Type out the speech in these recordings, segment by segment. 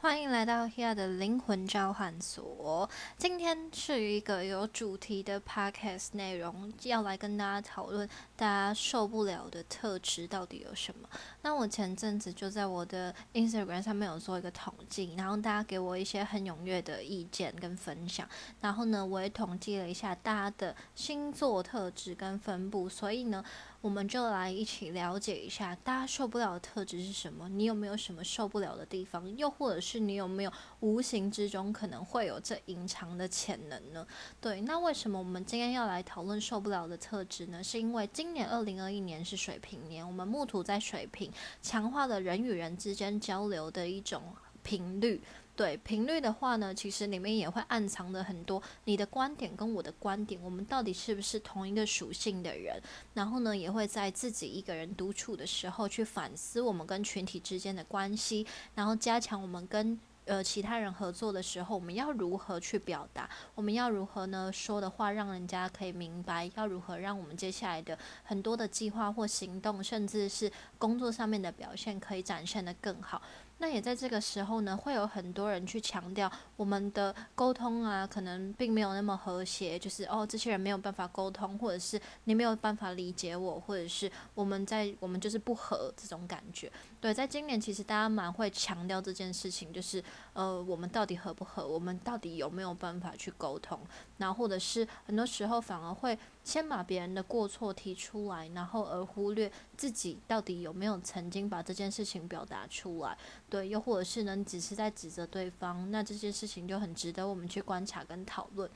欢迎来到 Here 的灵魂交换所。今天是一个有主题的 podcast 内容，要来跟大家讨论大家受不了的特质到底有什么。那我前阵子就在我的 Instagram 上面有做一个统计，然后大家给我一些很踊跃的意见跟分享。然后呢，我也统计了一下大家的星座特质跟分布，所以呢。我们就来一起了解一下，大家受不了的特质是什么？你有没有什么受不了的地方？又或者是你有没有无形之中可能会有这隐藏的潜能呢？对，那为什么我们今天要来讨论受不了的特质呢？是因为今年二零二一年是水平年，我们木土在水平，强化了人与人之间交流的一种频率。对频率的话呢，其实里面也会暗藏的很多你的观点跟我的观点，我们到底是不是同一个属性的人？然后呢，也会在自己一个人独处的时候去反思我们跟群体之间的关系，然后加强我们跟呃其他人合作的时候，我们要如何去表达？我们要如何呢说的话让人家可以明白？要如何让我们接下来的很多的计划或行动，甚至是工作上面的表现可以展现的更好？那也在这个时候呢，会有很多人去强调我们的沟通啊，可能并没有那么和谐，就是哦，这些人没有办法沟通，或者是你没有办法理解我，或者是我们在我们就是不合这种感觉。对，在今年其实大家蛮会强调这件事情，就是呃，我们到底合不合，我们到底有没有办法去沟通，然后或者是很多时候反而会。先把别人的过错提出来，然后而忽略自己到底有没有曾经把这件事情表达出来，对，又或者是呢，只是在指责对方，那这件事情就很值得我们去观察跟讨论。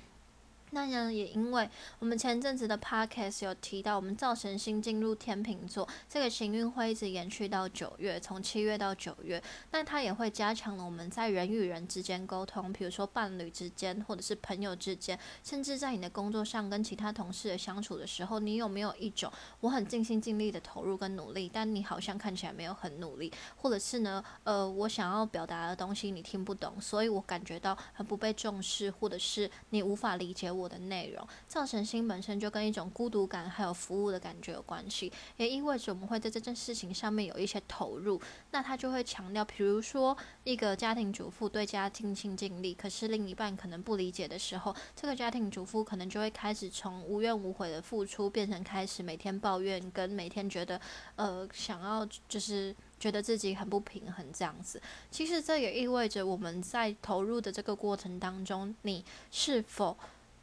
那呢，也因为我们前阵子的 podcast 有提到，我们造神星进入天秤座，这个行运会一直延续到九月，从七月到九月。那它也会加强了我们在人与人之间沟通，比如说伴侣之间，或者是朋友之间，甚至在你的工作上跟其他同事的相处的时候，你有没有一种我很尽心尽力的投入跟努力，但你好像看起来没有很努力，或者是呢，呃，我想要表达的东西你听不懂，所以我感觉到很不被重视，或者是你无法理解我。我的内容，造成心本身就跟一种孤独感还有服务的感觉有关系，也意味着我们会在这件事情上面有一些投入。那他就会强调，比如说一个家庭主妇对家尽心尽力，可是另一半可能不理解的时候，这个家庭主妇可能就会开始从无怨无悔的付出，变成开始每天抱怨，跟每天觉得呃想要就是觉得自己很不平衡这样子。其实这也意味着我们在投入的这个过程当中，你是否？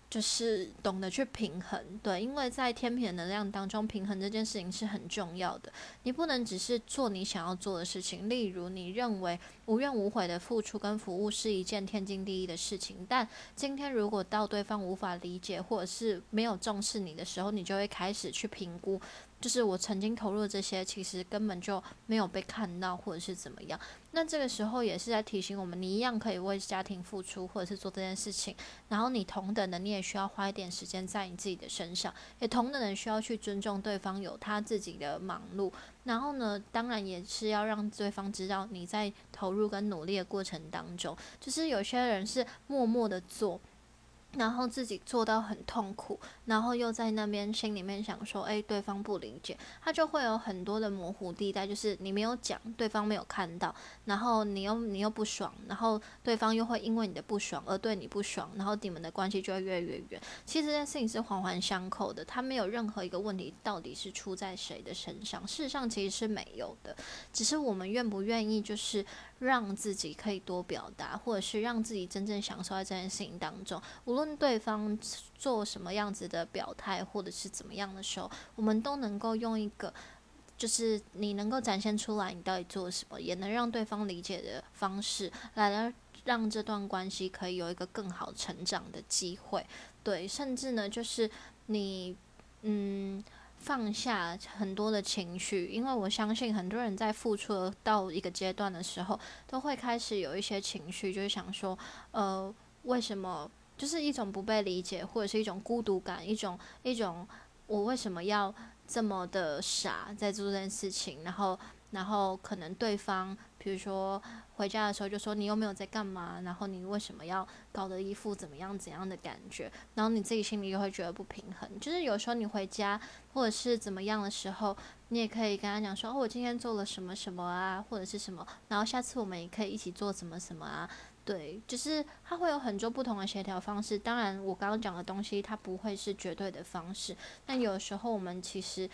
就是懂得去平衡，对，因为在天平能量当中，平衡这件事情是很重要的。你不能只是做你想要做的事情，例如你认为无怨无悔的付出跟服务是一件天经地义的事情，但今天如果到对方无法理解或者是没有重视你的时候，你就会开始去评估。就是我曾经投入的这些，其实根本就没有被看到，或者是怎么样。那这个时候也是在提醒我们，你一样可以为家庭付出，或者是做这件事情。然后你同等的，你也需要花一点时间在你自己的身上，也同等的需要去尊重对方有他自己的忙碌。然后呢，当然也是要让对方知道你在投入跟努力的过程当中，就是有些人是默默的做。然后自己做到很痛苦，然后又在那边心里面想说，哎，对方不理解，他就会有很多的模糊地带，就是你没有讲，对方没有看到，然后你又你又不爽，然后对方又会因为你的不爽而对你不爽，然后你们的关系就会越来越远。其实这件事情是环环相扣的，他没有任何一个问题到底是出在谁的身上，事实上其实是没有的，只是我们愿不愿意就是让自己可以多表达，或者是让自己真正享受在这件事情当中，无论。对方做什么样子的表态，或者是怎么样的时候，我们都能够用一个，就是你能够展现出来你到底做什么，也能让对方理解的方式，来让这段关系可以有一个更好成长的机会。对，甚至呢，就是你嗯放下很多的情绪，因为我相信很多人在付出到一个阶段的时候，都会开始有一些情绪，就是想说，呃，为什么？就是一种不被理解，或者是一种孤独感，一种一种我为什么要这么的傻在做这件事情？然后，然后可能对方，比如说回家的时候就说你又没有在干嘛？然后你为什么要搞得一副怎么样怎样的感觉？然后你自己心里又会觉得不平衡。就是有时候你回家或者是怎么样的时候，你也可以跟他讲说，哦，我今天做了什么什么啊，或者是什么，然后下次我们也可以一起做什么什么啊。对，就是他会有很多不同的协调方式。当然，我刚刚讲的东西，它不会是绝对的方式。但有时候，我们其实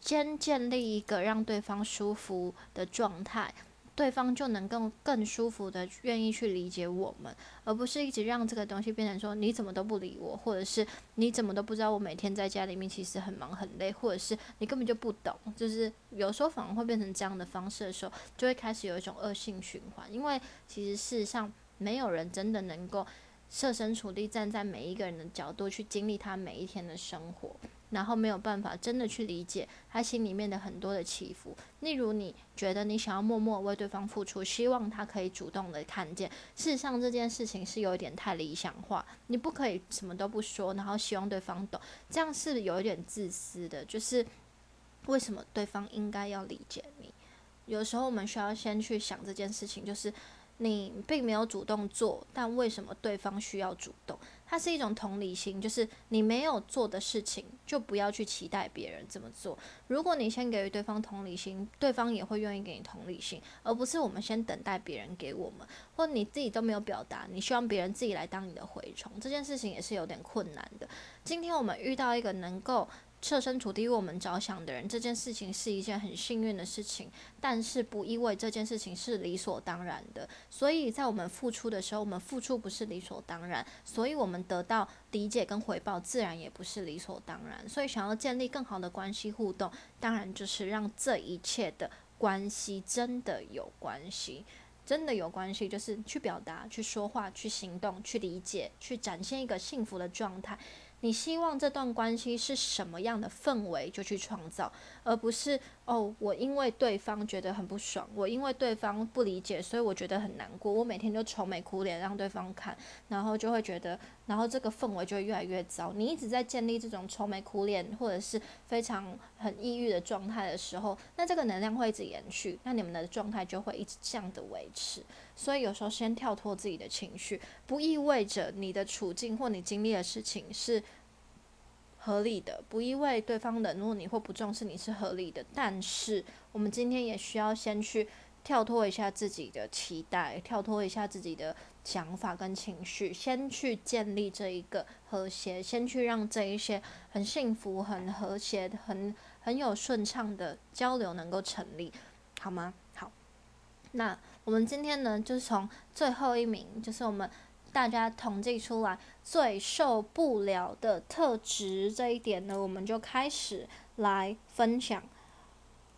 先建立一个让对方舒服的状态。对方就能够更舒服的愿意去理解我们，而不是一直让这个东西变成说你怎么都不理我，或者是你怎么都不知道我每天在家里面其实很忙很累，或者是你根本就不懂，就是有时候反而会变成这样的方式的时候，就会开始有一种恶性循环。因为其实事实上没有人真的能够设身处地站在每一个人的角度去经历他每一天的生活。然后没有办法真的去理解他心里面的很多的起伏，例如你觉得你想要默默为对方付出，希望他可以主动的看见，事实上这件事情是有一点太理想化，你不可以什么都不说，然后希望对方懂，这样是有一点自私的，就是为什么对方应该要理解你？有时候我们需要先去想这件事情，就是你并没有主动做，但为什么对方需要主动？它是一种同理心，就是你没有做的事情，就不要去期待别人这么做。如果你先给予对方同理心，对方也会愿意给你同理心，而不是我们先等待别人给我们，或你自己都没有表达，你希望别人自己来当你的蛔虫，这件事情也是有点困难的。今天我们遇到一个能够。设身处地为我们着想的人，这件事情是一件很幸运的事情，但是不意味这件事情是理所当然的。所以在我们付出的时候，我们付出不是理所当然，所以我们得到理解跟回报自然也不是理所当然。所以想要建立更好的关系互动，当然就是让这一切的关系真的有关系，真的有关系，就是去表达、去说话、去行动、去理解、去展现一个幸福的状态。你希望这段关系是什么样的氛围，就去创造，而不是哦，我因为对方觉得很不爽，我因为对方不理解，所以我觉得很难过。我每天就愁眉苦脸让对方看，然后就会觉得，然后这个氛围就会越来越糟。你一直在建立这种愁眉苦脸或者是非常很抑郁的状态的时候，那这个能量会一直延续，那你们的状态就会一直这样的维持。所以有时候先跳脱自己的情绪，不意味着你的处境或你经历的事情是合理的，不意味对方冷落你或不重视你是合理的。但是我们今天也需要先去跳脱一下自己的期待，跳脱一下自己的想法跟情绪，先去建立这一个和谐，先去让这一些很幸福、很和谐、很很有顺畅的交流能够成立，好吗？好，那。我们今天呢，就是从最后一名，就是我们大家统计出来最受不了的特质这一点呢，我们就开始来分享。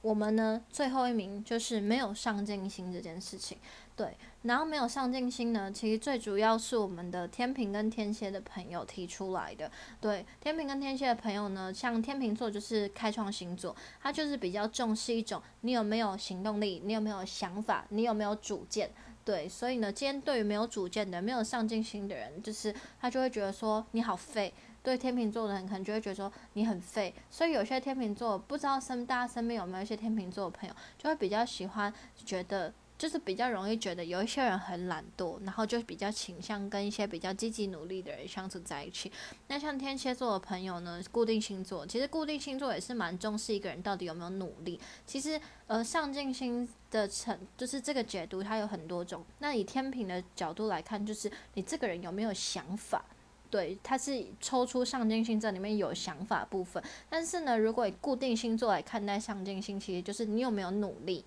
我们呢，最后一名就是没有上进心这件事情。对，然后没有上进心呢，其实最主要是我们的天平跟天蝎的朋友提出来的。对，天平跟天蝎的朋友呢，像天平座就是开创星座，他就是比较重视一种你有没有行动力，你有没有想法，你有没有主见。对，所以呢，今天对于没有主见的、没有上进心的人，就是他就会觉得说你好废。对天秤座的人可能就会觉得说你很废，所以有些天秤座不知道身大家身边有没有一些天秤座的朋友，就会比较喜欢觉得。就是比较容易觉得有一些人很懒惰，然后就比较倾向跟一些比较积极努力的人相处在一起。那像天蝎座的朋友呢，固定星座，其实固定星座也是蛮重视一个人到底有没有努力。其实，呃，上进心的成就是这个解读，它有很多种。那以天平的角度来看，就是你这个人有没有想法？对，它是抽出上进心这里面有想法部分。但是呢，如果以固定星座来看待上进心，其实就是你有没有努力。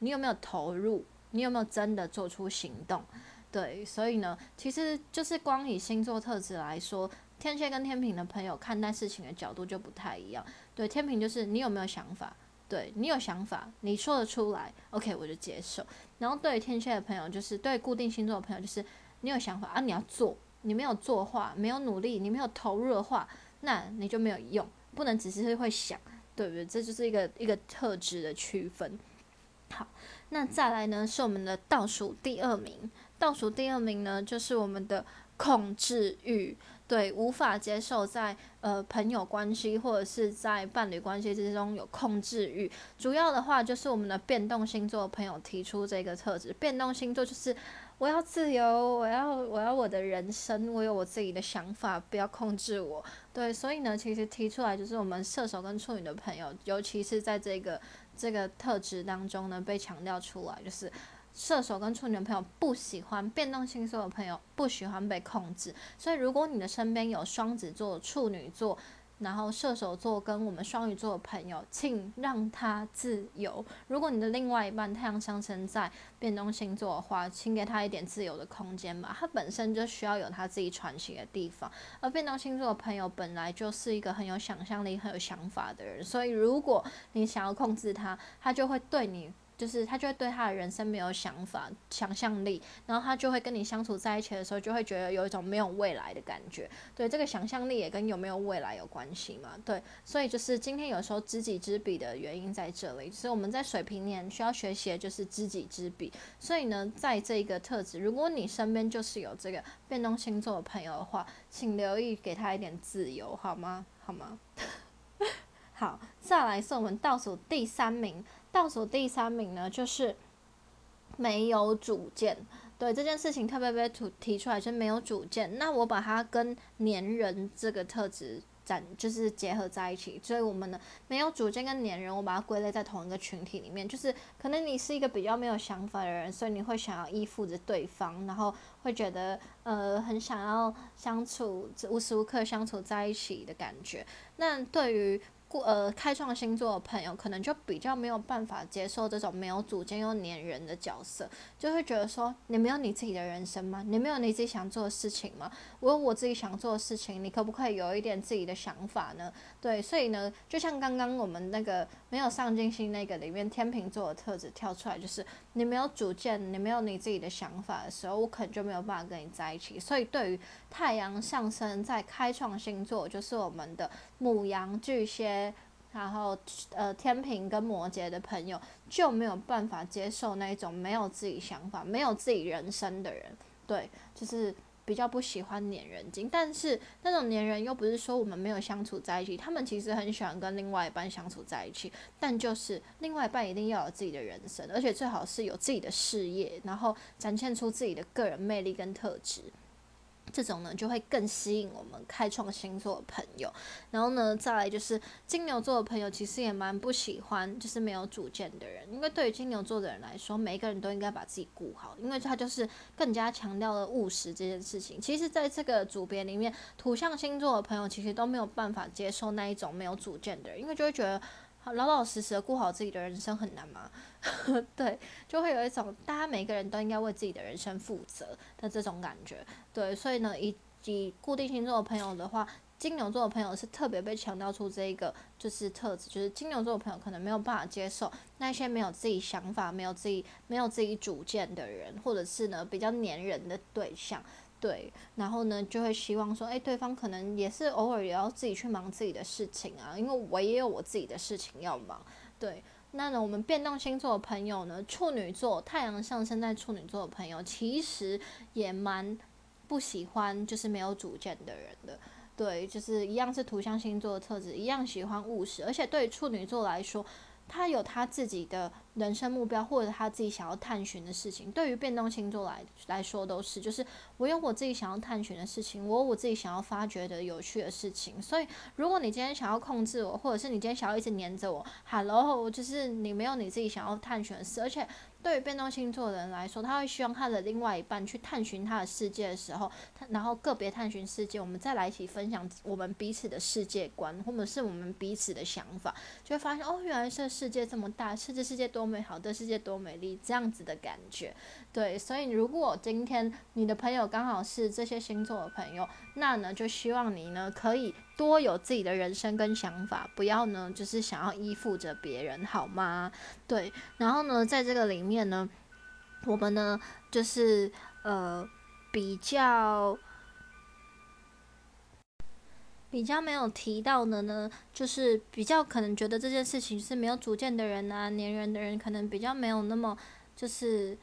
你有没有投入？你有没有真的做出行动？对，所以呢，其实就是光以星座特质来说，天蝎跟天平的朋友看待事情的角度就不太一样。对，天平就是你有没有想法？对你有想法，你说得出来，OK，我就接受。然后对于天蝎的朋友，就是对固定星座的朋友，就是你有想法啊，你要做，你没有做话，没有努力，你没有投入的话，那你就没有用，不能只是会想，对不对？这就是一个一个特质的区分。好，那再来呢？是我们的倒数第二名。倒数第二名呢，就是我们的控制欲。对，无法接受在呃朋友关系或者是在伴侣关系之中有控制欲。主要的话就是我们的变动星座朋友提出这个特质。变动星座就是我要自由，我要我要我的人生，我有我自己的想法，不要控制我。对，所以呢，其实提出来就是我们射手跟处女的朋友，尤其是在这个这个特质当中呢，被强调出来，就是射手跟处女朋友不喜欢变动性，所有朋友，不喜欢被控制。所以，如果你的身边有双子座、处女座，然后射手座跟我们双鱼座的朋友，请让他自由。如果你的另外一半太阳上升在变动星座的话，请给他一点自由的空间吧。他本身就需要有他自己喘息的地方。而变动星座的朋友本来就是一个很有想象力、很有想法的人，所以如果你想要控制他，他就会对你。就是他就会对他的人生没有想法、想象力，然后他就会跟你相处在一起的时候，就会觉得有一种没有未来的感觉。对，这个想象力也跟有没有未来有关系嘛？对，所以就是今天有时候知己知彼的原因在这里。所以我们在水平年需要学习的就是知己知彼。所以呢，在这个特质，如果你身边就是有这个变动星座的朋友的话，请留意给他一点自由，好吗？好吗？好，再来是我们倒数第三名。倒数第三名呢，就是没有主见。对这件事情特别被提提出来，就是没有主见。那我把它跟粘人这个特质展，就是结合在一起。所以我们呢，没有主见跟粘人，我把它归类在同一个群体里面。就是可能你是一个比较没有想法的人，所以你会想要依附着对方，然后会觉得呃很想要相处，无时无刻相处在一起的感觉。那对于呃，开创星座的朋友可能就比较没有办法接受这种没有主见又黏人的角色，就会觉得说，你没有你自己的人生吗？你没有你自己想做的事情吗？我有我自己想做的事情，你可不可以有一点自己的想法呢？对，所以呢，就像刚刚我们那个没有上进心那个里面天秤座的特质跳出来，就是你没有主见，你没有你自己的想法的时候，我可能就没有办法跟你在一起。所以对于太阳上升在开创星座，就是我们的母羊巨蟹。然后，呃，天平跟摩羯的朋友就没有办法接受那种没有自己想法、没有自己人生的人，对，就是比较不喜欢黏人精。但是那种黏人又不是说我们没有相处在一起，他们其实很喜欢跟另外一半相处在一起，但就是另外一半一定要有自己的人生，而且最好是有自己的事业，然后展现出自己的个人魅力跟特质。这种呢，就会更吸引我们开创星座的朋友。然后呢，再来就是金牛座的朋友，其实也蛮不喜欢就是没有主见的人。因为对于金牛座的人来说，每一个人都应该把自己顾好，因为他就是更加强调了务实这件事情。其实，在这个组别里面，土象星座的朋友其实都没有办法接受那一种没有主见的人，因为就会觉得。老老实实的过好自己的人生很难吗？对，就会有一种大家每个人都应该为自己的人生负责的这种感觉。对，所以呢，以及固定星座的朋友的话，金牛座的朋友是特别被强调出这一个就是特质，就是金牛座的朋友可能没有办法接受那些没有自己想法、没有自己没有自己主见的人，或者是呢比较黏人的对象。对，然后呢，就会希望说，哎，对方可能也是偶尔也要自己去忙自己的事情啊，因为我也有我自己的事情要忙。对，那呢，我们变动星座的朋友呢，处女座太阳上升在处女座的朋友，其实也蛮不喜欢就是没有主见的人的。对，就是一样是土象星座的特质，一样喜欢务实，而且对处女座来说。他有他自己的人生目标，或者他自己想要探寻的事情。对于变动星座来来说，都是就是我有我自己想要探寻的事情，我有我自己想要发掘的有趣的事情。所以，如果你今天想要控制我，或者是你今天想要一直黏着我，Hello，就是你没有你自己想要探寻的事，而且。对于变动星座的人来说，他会希望他的另外一半去探寻他的世界的时候，他然后个别探寻世界，我们再来一起分享我们彼此的世界观，或者是我们彼此的想法，就会发现哦，原来这世界这么大，这世界多美好，这世界多美丽，这样子的感觉。对，所以如果今天你的朋友刚好是这些星座的朋友，那呢就希望你呢可以多有自己的人生跟想法，不要呢就是想要依附着别人，好吗？对，然后呢在这个里面呢，我们呢就是呃比较比较没有提到的呢，就是比较可能觉得这件事情是没有主见的人啊，黏人的人，可能比较没有那么就是。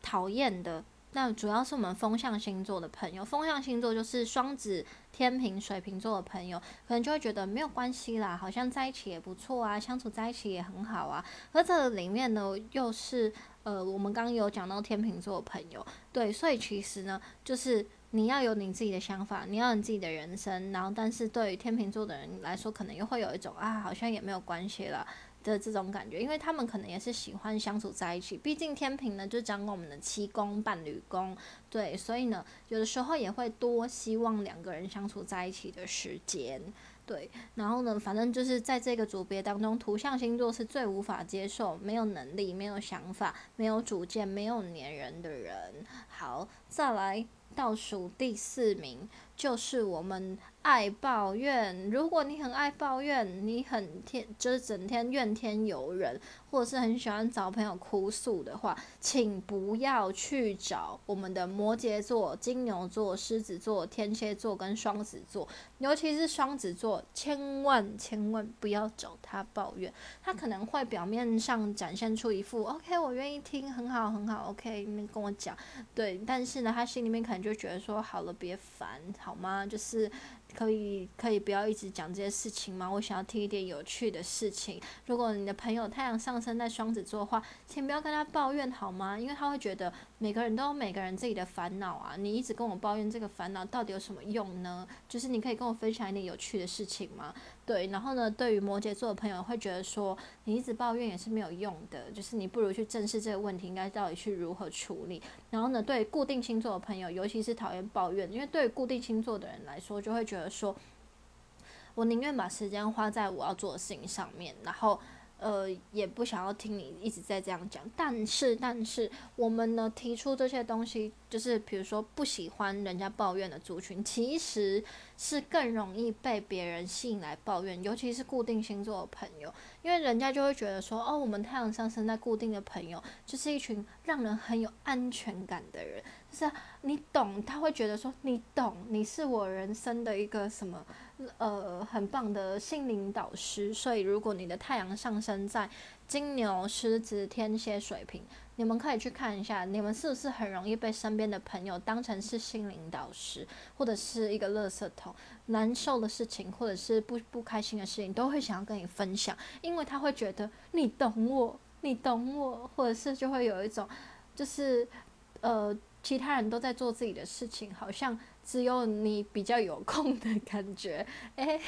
讨厌的那主要是我们风象星座的朋友，风象星座就是双子、天平、水瓶座的朋友，可能就会觉得没有关系啦，好像在一起也不错啊，相处在一起也很好啊。而这里面呢，又是呃，我们刚刚有讲到天秤座的朋友，对，所以其实呢，就是你要有你自己的想法，你要你自己的人生，然后但是对于天秤座的人来说，可能又会有一种啊，好像也没有关系了。的这种感觉，因为他们可能也是喜欢相处在一起，毕竟天平呢就讲我们的七宫伴侣宫，对，所以呢有的时候也会多希望两个人相处在一起的时间，对，然后呢，反正就是在这个组别当中，图像星座是最无法接受没有能力、没有想法、没有主见、没有粘人的人。好，再来倒数第四名就是我们。爱抱怨，如果你很爱抱怨，你很天就是整天怨天尤人，或者是很喜欢找朋友哭诉的话，请不要去找我们的摩羯座、金牛座、狮子座、天蝎座跟双子座，尤其是双子座，千万千万不要找他抱怨，他可能会表面上展现出一副 OK，我愿意听，很好很好，OK，你跟我讲，对，但是呢，他心里面可能就觉得说，好了，别烦好吗？就是。可以可以不要一直讲这些事情吗？我想要听一点有趣的事情。如果你的朋友太阳上升在双子座的话，请不要跟他抱怨好吗？因为他会觉得每个人都有每个人自己的烦恼啊。你一直跟我抱怨这个烦恼，到底有什么用呢？就是你可以跟我分享一点有趣的事情吗？对，然后呢，对于摩羯座的朋友会觉得说，你一直抱怨也是没有用的，就是你不如去正视这个问题，应该到底去如何处理。然后呢，对固定星座的朋友，尤其是讨厌抱怨，因为对固定星座的人来说，就会觉得说，我宁愿把时间花在我要做的事情上面，然后。呃，也不想要听你一直在这样讲，但是，但是我们呢提出这些东西，就是比如说不喜欢人家抱怨的族群，其实是更容易被别人吸引来抱怨，尤其是固定星座的朋友，因为人家就会觉得说，哦，我们太阳上升在固定的朋友，就是一群让人很有安全感的人，就是你懂，他会觉得说你懂，你是我人生的一个什么。呃，很棒的心灵导师。所以，如果你的太阳上升在金牛、狮子、天蝎、水瓶，你们可以去看一下，你们是不是很容易被身边的朋友当成是心灵导师，或者是一个垃圾桶？难受的事情，或者是不不开心的事情，都会想要跟你分享，因为他会觉得你懂我，你懂我，或者是就会有一种，就是呃，其他人都在做自己的事情，好像。只有你比较有空的感觉，诶，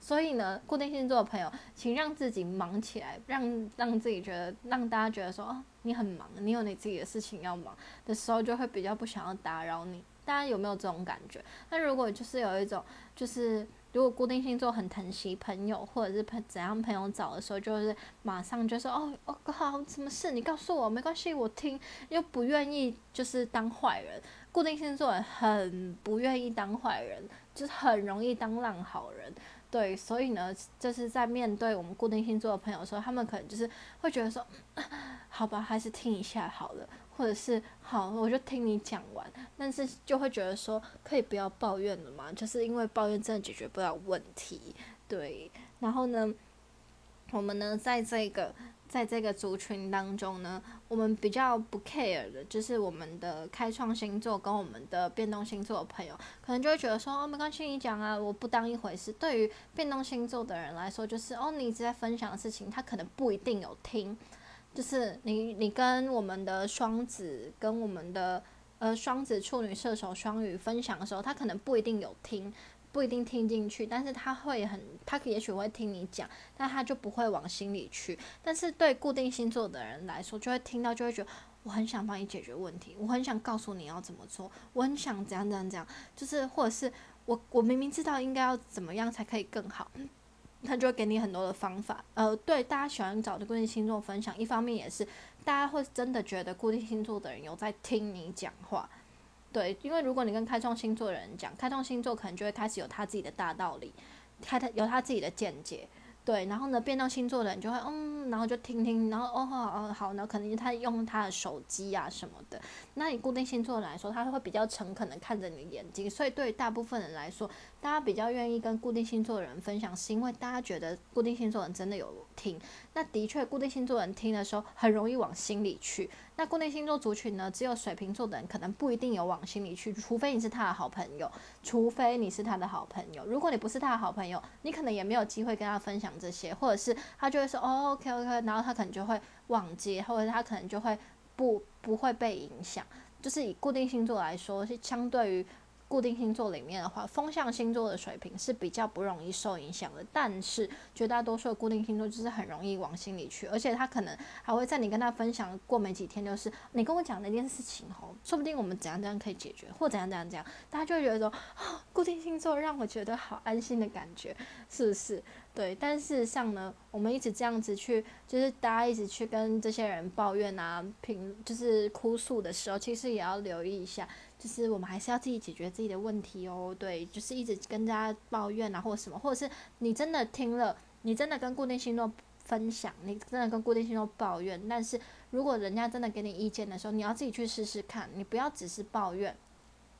所以呢，固定星座的朋友，请让自己忙起来，让让自己觉得，让大家觉得说，哦，你很忙，你有你自己的事情要忙的时候，就会比较不想要打扰你。大家有没有这种感觉？那如果就是有一种，就是如果固定星座很疼惜朋友，或者是朋怎样朋友找的时候，就是马上就说，哦哦好，什么事你告诉我，没关系，我听，又不愿意就是当坏人。固定星座很不愿意当坏人，就是很容易当烂好人，对，所以呢，就是在面对我们固定星座的朋友的时候，他们可能就是会觉得说，好吧，还是听一下好了，或者是好，我就听你讲完，但是就会觉得说，可以不要抱怨了嘛，就是因为抱怨真的解决不了问题，对，然后呢，我们呢，在这个。在这个族群当中呢，我们比较不 care 的，就是我们的开创星座跟我们的变动星座的朋友，可能就会觉得说，哦，没关系，你讲啊，我不当一回事。对于变动星座的人来说，就是哦，你一直在分享的事情，他可能不一定有听。就是你，你跟我们的双子，跟我们的呃双子、处女、射手、双鱼分享的时候，他可能不一定有听。不一定听进去，但是他会很，他也许会听你讲，但他就不会往心里去。但是对固定星座的人来说，就会听到，就会觉得我很想帮你解决问题，我很想告诉你要怎么做，我很想怎样怎样怎样，就是或者是我我明明知道应该要怎么样才可以更好，他就会给你很多的方法。呃，对大家喜欢找的固定星座分享，一方面也是大家会真的觉得固定星座的人有在听你讲话。对，因为如果你跟开创星座的人讲，开创星座可能就会开始有他自己的大道理，他他有他自己的见解。对，然后呢，变动星座的人就会嗯，然后就听听，然后哦好哦好那，可能他用他的手机啊什么的。那你固定星座来说，他会比较诚恳的看着你的眼睛，所以对大部分人来说，大家比较愿意跟固定星座的人分享，是因为大家觉得固定星座人真的有听。那的确，固定星座人听的时候很容易往心里去。那固定星座族群呢，只有水瓶座的人可能不一定有往心里去，除非你是他的好朋友，除非你是他的好朋友。如果你不是他的好朋友，你可能也没有机会跟他分享这些，或者是他就会说哦，OK OK，然后他可能就会忘记，或者他可能就会不不会被影响。就是以固定星座来说，是相对于。固定星座里面的话，风象星座的水平是比较不容易受影响的，但是绝大多数的固定星座就是很容易往心里去，而且他可能还会在你跟他分享过没几天，就是你跟我讲那件事情哦，说不定我们怎样怎样可以解决，或怎样怎样怎样，大家就会觉得说，固定星座让我觉得好安心的感觉，是不是？对，但事实上呢，我们一直这样子去，就是大家一直去跟这些人抱怨啊，评就是哭诉的时候，其实也要留意一下。就是我们还是要自己解决自己的问题哦，对，就是一直跟大家抱怨啊，或者什么，或者是你真的听了，你真的跟固定星座分享，你真的跟固定星座抱怨，但是如果人家真的给你意见的时候，你要自己去试试看，你不要只是抱怨，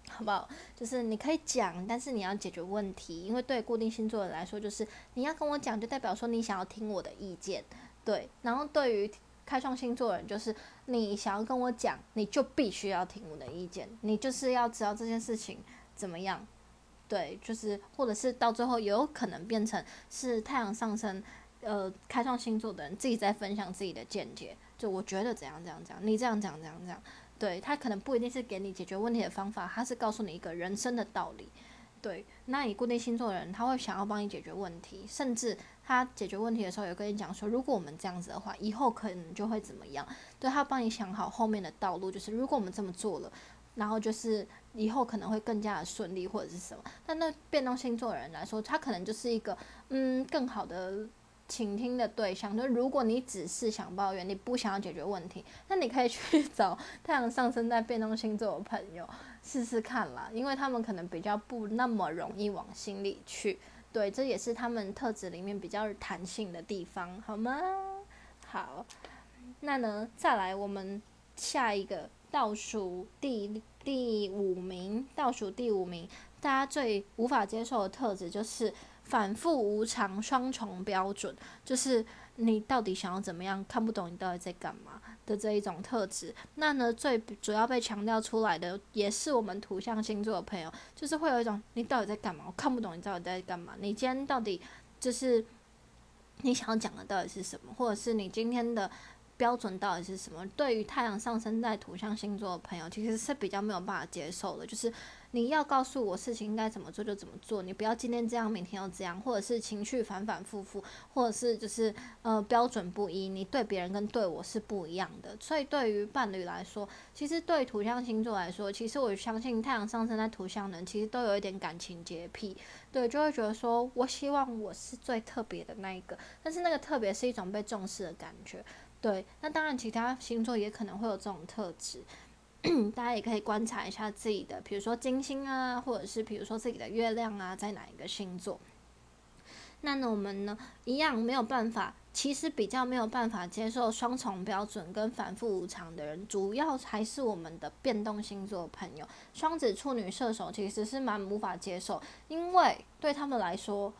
好不好？就是你可以讲，但是你要解决问题，因为对固定星座的来说，就是你要跟我讲，就代表说你想要听我的意见，对，然后对于。开创星座人就是你想要跟我讲，你就必须要听我的意见，你就是要知道这件事情怎么样，对，就是或者是到最后也有可能变成是太阳上升，呃，开创星座的人自己在分享自己的见解，就我觉得怎样怎样怎样，你这样讲怎样怎样，对他可能不一定是给你解决问题的方法，他是告诉你一个人生的道理，对，那你固定星座的人他会想要帮你解决问题，甚至。他解决问题的时候，有跟你讲说，如果我们这样子的话，以后可能就会怎么样？对他帮你想好后面的道路，就是如果我们这么做了，然后就是以后可能会更加的顺利或者是什么。但那变动星座的人来说，他可能就是一个嗯更好的倾听的对象。就如果你只是想抱怨，你不想要解决问题，那你可以去找太阳上升在变动星座的朋友试试看啦，因为他们可能比较不那么容易往心里去。对，这也是他们特质里面比较弹性的地方，好吗？好，那呢，再来我们下一个倒数第第五名，倒数第五名，大家最无法接受的特质就是反复无常、双重标准，就是你到底想要怎么样，看不懂你到底在干嘛。的这一种特质，那呢最主要被强调出来的，也是我们土象星座的朋友，就是会有一种你到底在干嘛？我看不懂你到底在干嘛？你今天到底就是你想要讲的到底是什么？或者是你今天的标准到底是什么？对于太阳上升在土象星座的朋友，其实是比较没有办法接受的，就是。你要告诉我事情应该怎么做就怎么做，你不要今天这样，明天又这样，或者是情绪反反复复，或者是就是呃标准不一，你对别人跟对我是不一样的。所以对于伴侣来说，其实对土象星座来说，其实我相信太阳上升在土象人，其实都有一点感情洁癖，对，就会觉得说我希望我是最特别的那一个，但是那个特别是一种被重视的感觉，对。那当然，其他星座也可能会有这种特质。大家也可以观察一下自己的，比如说金星啊，或者是比如说自己的月亮啊，在哪一个星座？那呢，我们呢一样没有办法，其实比较没有办法接受双重标准跟反复无常的人，主要还是我们的变动星座朋友，双子、处女、射手，其实是蛮无法接受，因为对他们来说，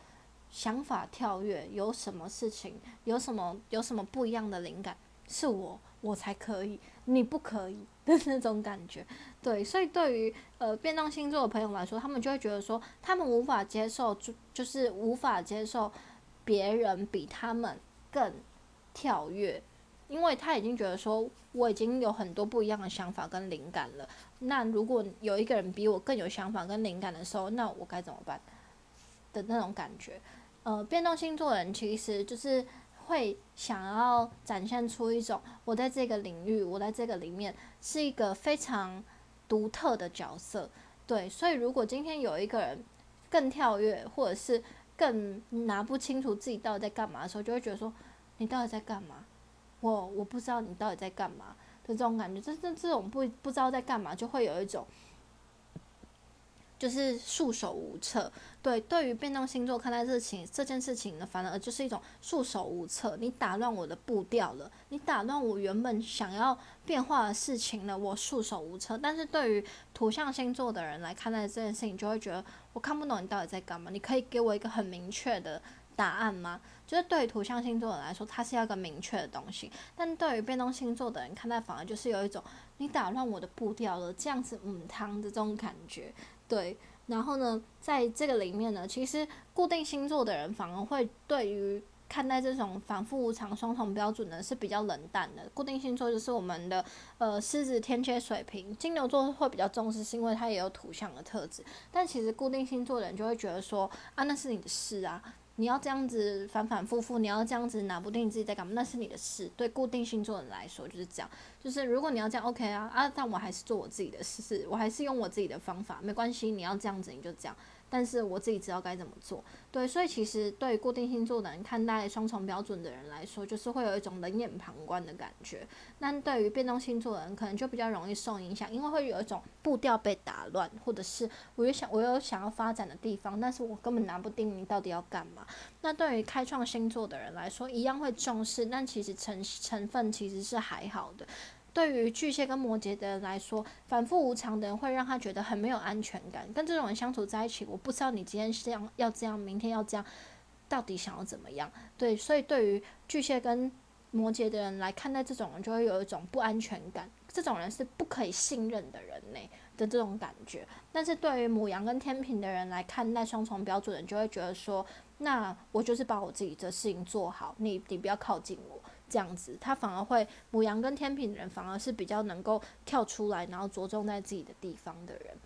想法跳跃，有什么事情，有什么有什么不一样的灵感，是我我才可以，你不可以。的 那种感觉，对，所以对于呃变动星座的朋友来说，他们就会觉得说，他们无法接受，就就是无法接受别人比他们更跳跃，因为他已经觉得说，我已经有很多不一样的想法跟灵感了。那如果有一个人比我更有想法跟灵感的时候，那我该怎么办的那种感觉？呃，变动星座人其实就是。会想要展现出一种我在这个领域，我在这个里面是一个非常独特的角色，对。所以如果今天有一个人更跳跃，或者是更拿不清楚自己到底在干嘛的时候，就会觉得说你到底在干嘛？我我不知道你到底在干嘛的这种感觉，这这这种不不知道在干嘛，就会有一种。就是束手无策，对，对于变动星座看待事情这件事情呢，反而就是一种束手无策。你打乱我的步调了，你打乱我原本想要变化的事情了，我束手无策。但是对于土象星座的人来看待这件事情，就会觉得我看不懂你到底在干嘛。你可以给我一个很明确的答案吗？就是对于图像星座来说，它是要个明确的东西；但对于变动星座的人看待，反而就是有一种你打乱我的步调了，这样子嗯汤的这种感觉。对，然后呢，在这个里面呢，其实固定星座的人反而会对于看待这种反复无常、双重标准呢是比较冷淡的。固定星座就是我们的呃狮子、天蝎、水瓶，金牛座会比较重视，是因为它也有土象的特质。但其实固定星座的人就会觉得说啊，那是你的事啊。你要这样子反反复复，你要这样子拿不定自己在干嘛，那是你的事。对固定星座人来说就是这样，就是如果你要这样 OK 啊啊，但我还是做我自己的事，我还是用我自己的方法，没关系。你要这样子你就这样。但是我自己知道该怎么做，对，所以其实对固定星座的人看待双重标准的人来说，就是会有一种冷眼旁观的感觉。那对于变动星座的人，可能就比较容易受影响，因为会有一种步调被打乱，或者是我有想我有想要发展的地方，但是我根本拿不定你到底要干嘛。那对于开创星座的人来说，一样会重视，但其实成成分其实是还好的。对于巨蟹跟摩羯的人来说，反复无常的人会让他觉得很没有安全感。跟这种人相处在一起，我不知道你今天这样要这样，明天要这样，到底想要怎么样？对，所以对于巨蟹跟摩羯的人来看待这种人，就会有一种不安全感。这种人是不可以信任的人呢的这种感觉。但是对于母羊跟天平的人来看待双重标准，就会觉得说，那我就是把我自己的事情做好，你你不要靠近我。这样子，他反而会母羊跟天平的人反而是比较能够跳出来，然后着重在自己的地方的人，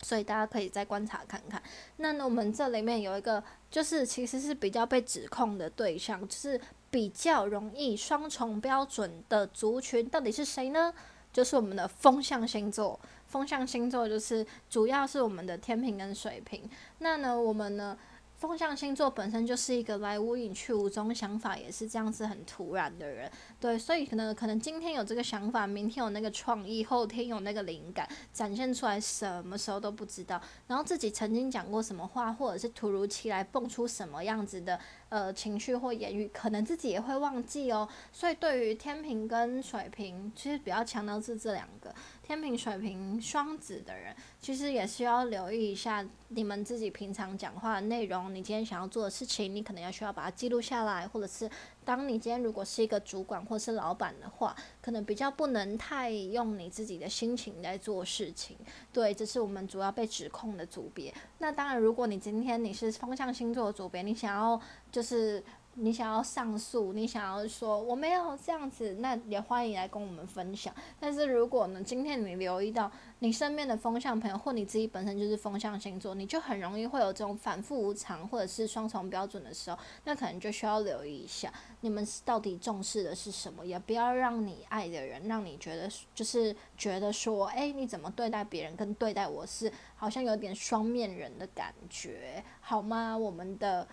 所以大家可以再观察看看。那呢，我们这里面有一个，就是其实是比较被指控的对象，就是比较容易双重标准的族群，到底是谁呢？就是我们的风象星座。风象星座就是主要是我们的天平跟水瓶。那呢，我们呢？风象星座本身就是一个来无影去无踪，想法也是这样子很突然的人，对，所以可能可能今天有这个想法，明天有那个创意，后天有那个灵感，展现出来，什么时候都不知道。然后自己曾经讲过什么话，或者是突如其来蹦出什么样子的呃情绪或言语，可能自己也会忘记哦。所以对于天平跟水瓶，其实比较强调是这两个。天平、水瓶、双子的人，其实也需要留意一下你们自己平常讲话的内容。你今天想要做的事情，你可能要需要把它记录下来，或者是当你今天如果是一个主管或是老板的话，可能比较不能太用你自己的心情来做事情。对，这是我们主要被指控的组别。那当然，如果你今天你是风象星座的组别，你想要就是。你想要上诉，你想要说我没有这样子，那也欢迎来跟我们分享。但是如果呢，今天你留意到你身边的风象朋友，或你自己本身就是风象星座，你就很容易会有这种反复无常或者是双重标准的时候，那可能就需要留意一下，你们到底重视的是什么，也不要让你爱的人让你觉得就是觉得说，哎，你怎么对待别人跟对待我是好像有点双面人的感觉，好吗？我们的。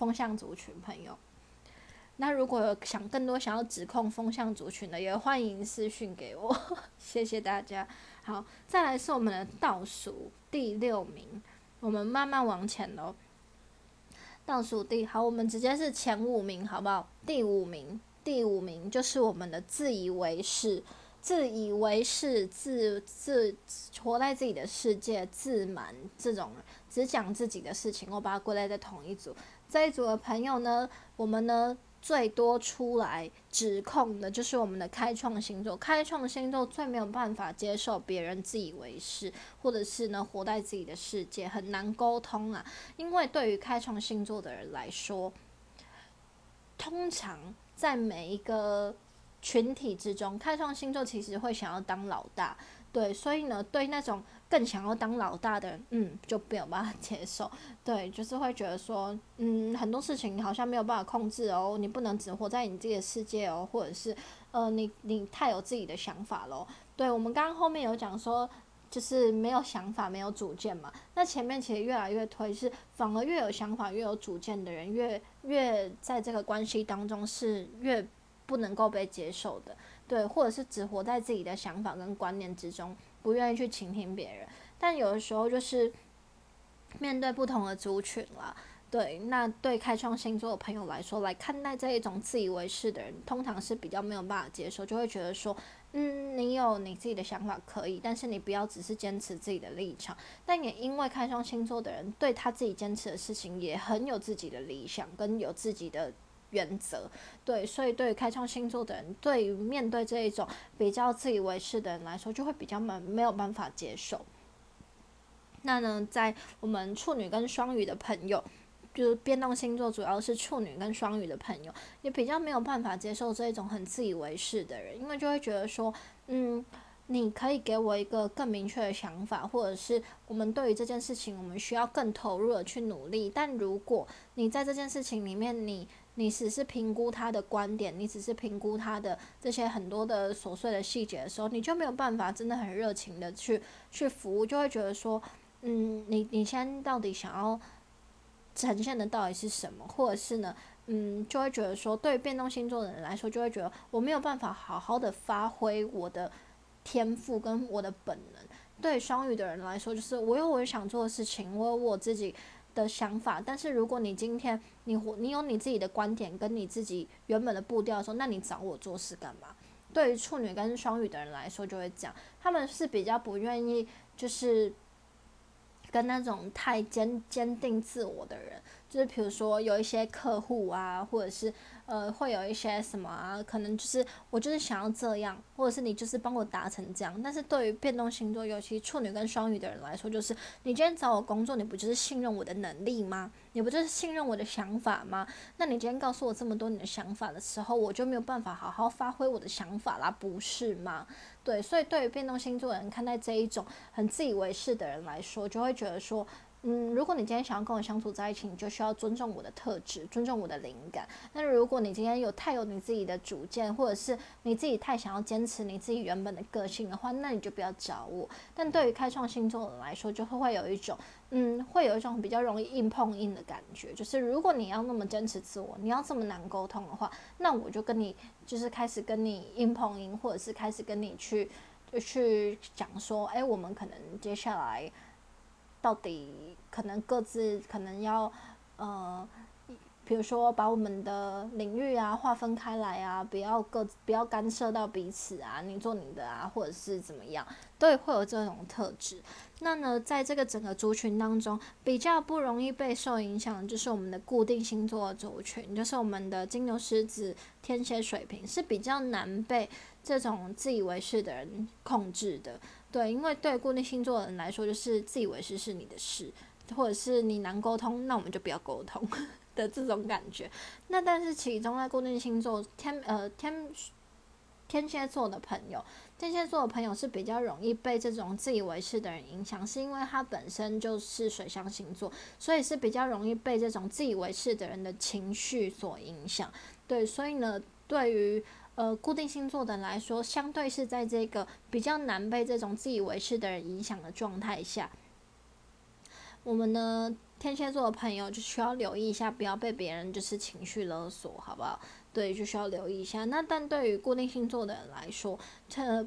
风向族群朋友，那如果有想更多想要指控风向族群的，也欢迎私讯给我，谢谢大家。好，再来是我们的倒数第六名，我们慢慢往前喽。倒数第好，我们直接是前五名，好不好？第五名，第五名就是我们的自以为是。自以为是、自自活在自己的世界、自满这种只讲自己的事情，我把它归类在同一组。这一组的朋友呢，我们呢最多出来指控的就是我们的开创星座。开创星座最没有办法接受别人自以为是，或者是呢活在自己的世界，很难沟通啊。因为对于开创星座的人来说，通常在每一个。群体之中，开创星座其实会想要当老大，对，所以呢，对那种更想要当老大的人，嗯，就没有办法接受，对，就是会觉得说，嗯，很多事情好像没有办法控制哦，你不能只活在你自己的世界哦，或者是，呃，你你太有自己的想法喽，对，我们刚刚后面有讲说，就是没有想法、没有主见嘛，那前面其实越来越推是，反而越有想法、越有主见的人，越越在这个关系当中是越。不能够被接受的，对，或者是只活在自己的想法跟观念之中，不愿意去倾听别人。但有的时候就是面对不同的族群啦，对，那对开创星座的朋友来说，来看待这一种自以为是的人，通常是比较没有办法接受，就会觉得说，嗯，你有你自己的想法可以，但是你不要只是坚持自己的立场。但也因为开创星座的人对他自己坚持的事情也很有自己的理想，跟有自己的原则，对，所以对于开创星座的人，对于面对这一种比较自以为是的人来说，就会比较没没有办法接受。那呢，在我们处女跟双鱼的朋友。就是变动星座主要是处女跟双鱼的朋友，也比较没有办法接受这一种很自以为是的人，因为就会觉得说，嗯，你可以给我一个更明确的想法，或者是我们对于这件事情，我们需要更投入的去努力。但如果你在这件事情里面，你你只是评估他的观点，你只是评估他的这些很多的琐碎的细节的时候，你就没有办法真的很热情的去去服务，就会觉得说，嗯，你你现在到底想要？呈现的到底是什么，或者是呢？嗯，就会觉得说，对变动星座的人来说，就会觉得我没有办法好好的发挥我的天赋跟我的本能。对双鱼的人来说，就是我有我想做的事情，我有我自己的想法。但是如果你今天你你有你自己的观点跟你自己原本的步调说，那你找我做事干嘛？对于处女跟双鱼的人来说，就会讲他们是比较不愿意，就是。跟那种太坚坚定自我的人，就是比如说有一些客户啊，或者是呃会有一些什么啊，可能就是我就是想要这样，或者是你就是帮我达成这样。但是对于变动星座，尤其处女跟双鱼的人来说，就是你今天找我工作，你不就是信任我的能力吗？你不就是信任我的想法吗？那你今天告诉我这么多你的想法的时候，我就没有办法好好发挥我的想法啦，不是吗？对，所以对于变动星座的人看待这一种很自以为是的人来说，就会觉得说。嗯，如果你今天想要跟我相处在一起，你就需要尊重我的特质，尊重我的灵感。那如果你今天有太有你自己的主见，或者是你自己太想要坚持你自己原本的个性的话，那你就不要找我。但对于开创星座的人来说，就会会有一种，嗯，会有一种比较容易硬碰硬的感觉。就是如果你要那么坚持自我，你要这么难沟通的话，那我就跟你就是开始跟你硬碰硬，或者是开始跟你去就去讲说，哎，我们可能接下来。到底可能各自可能要，呃，比如说把我们的领域啊划分开来啊，不要各不要干涉到彼此啊，你做你的啊，或者是怎么样，都会有这种特质。那呢，在这个整个族群当中，比较不容易被受影响就是我们的固定星座族群，就是我们的金牛、狮子、天蝎、水瓶，是比较难被这种自以为是的人控制的。对，因为对固定星座的人来说，就是自以为是是你的事，或者是你难沟通，那我们就不要沟通 的这种感觉。那但是其中在固定星座天呃天天蝎座的朋友，天蝎座的朋友是比较容易被这种自以为是的人影响，是因为他本身就是水象星座，所以是比较容易被这种自以为是的人的情绪所影响。对，所以呢，对于呃，固定星座的来说，相对是在这个比较难被这种自以为是的人影响的状态下，我们呢天蝎座的朋友就需要留意一下，不要被别人就是情绪勒索，好不好？对，就需要留意一下。那但对于固定星座的人来说，这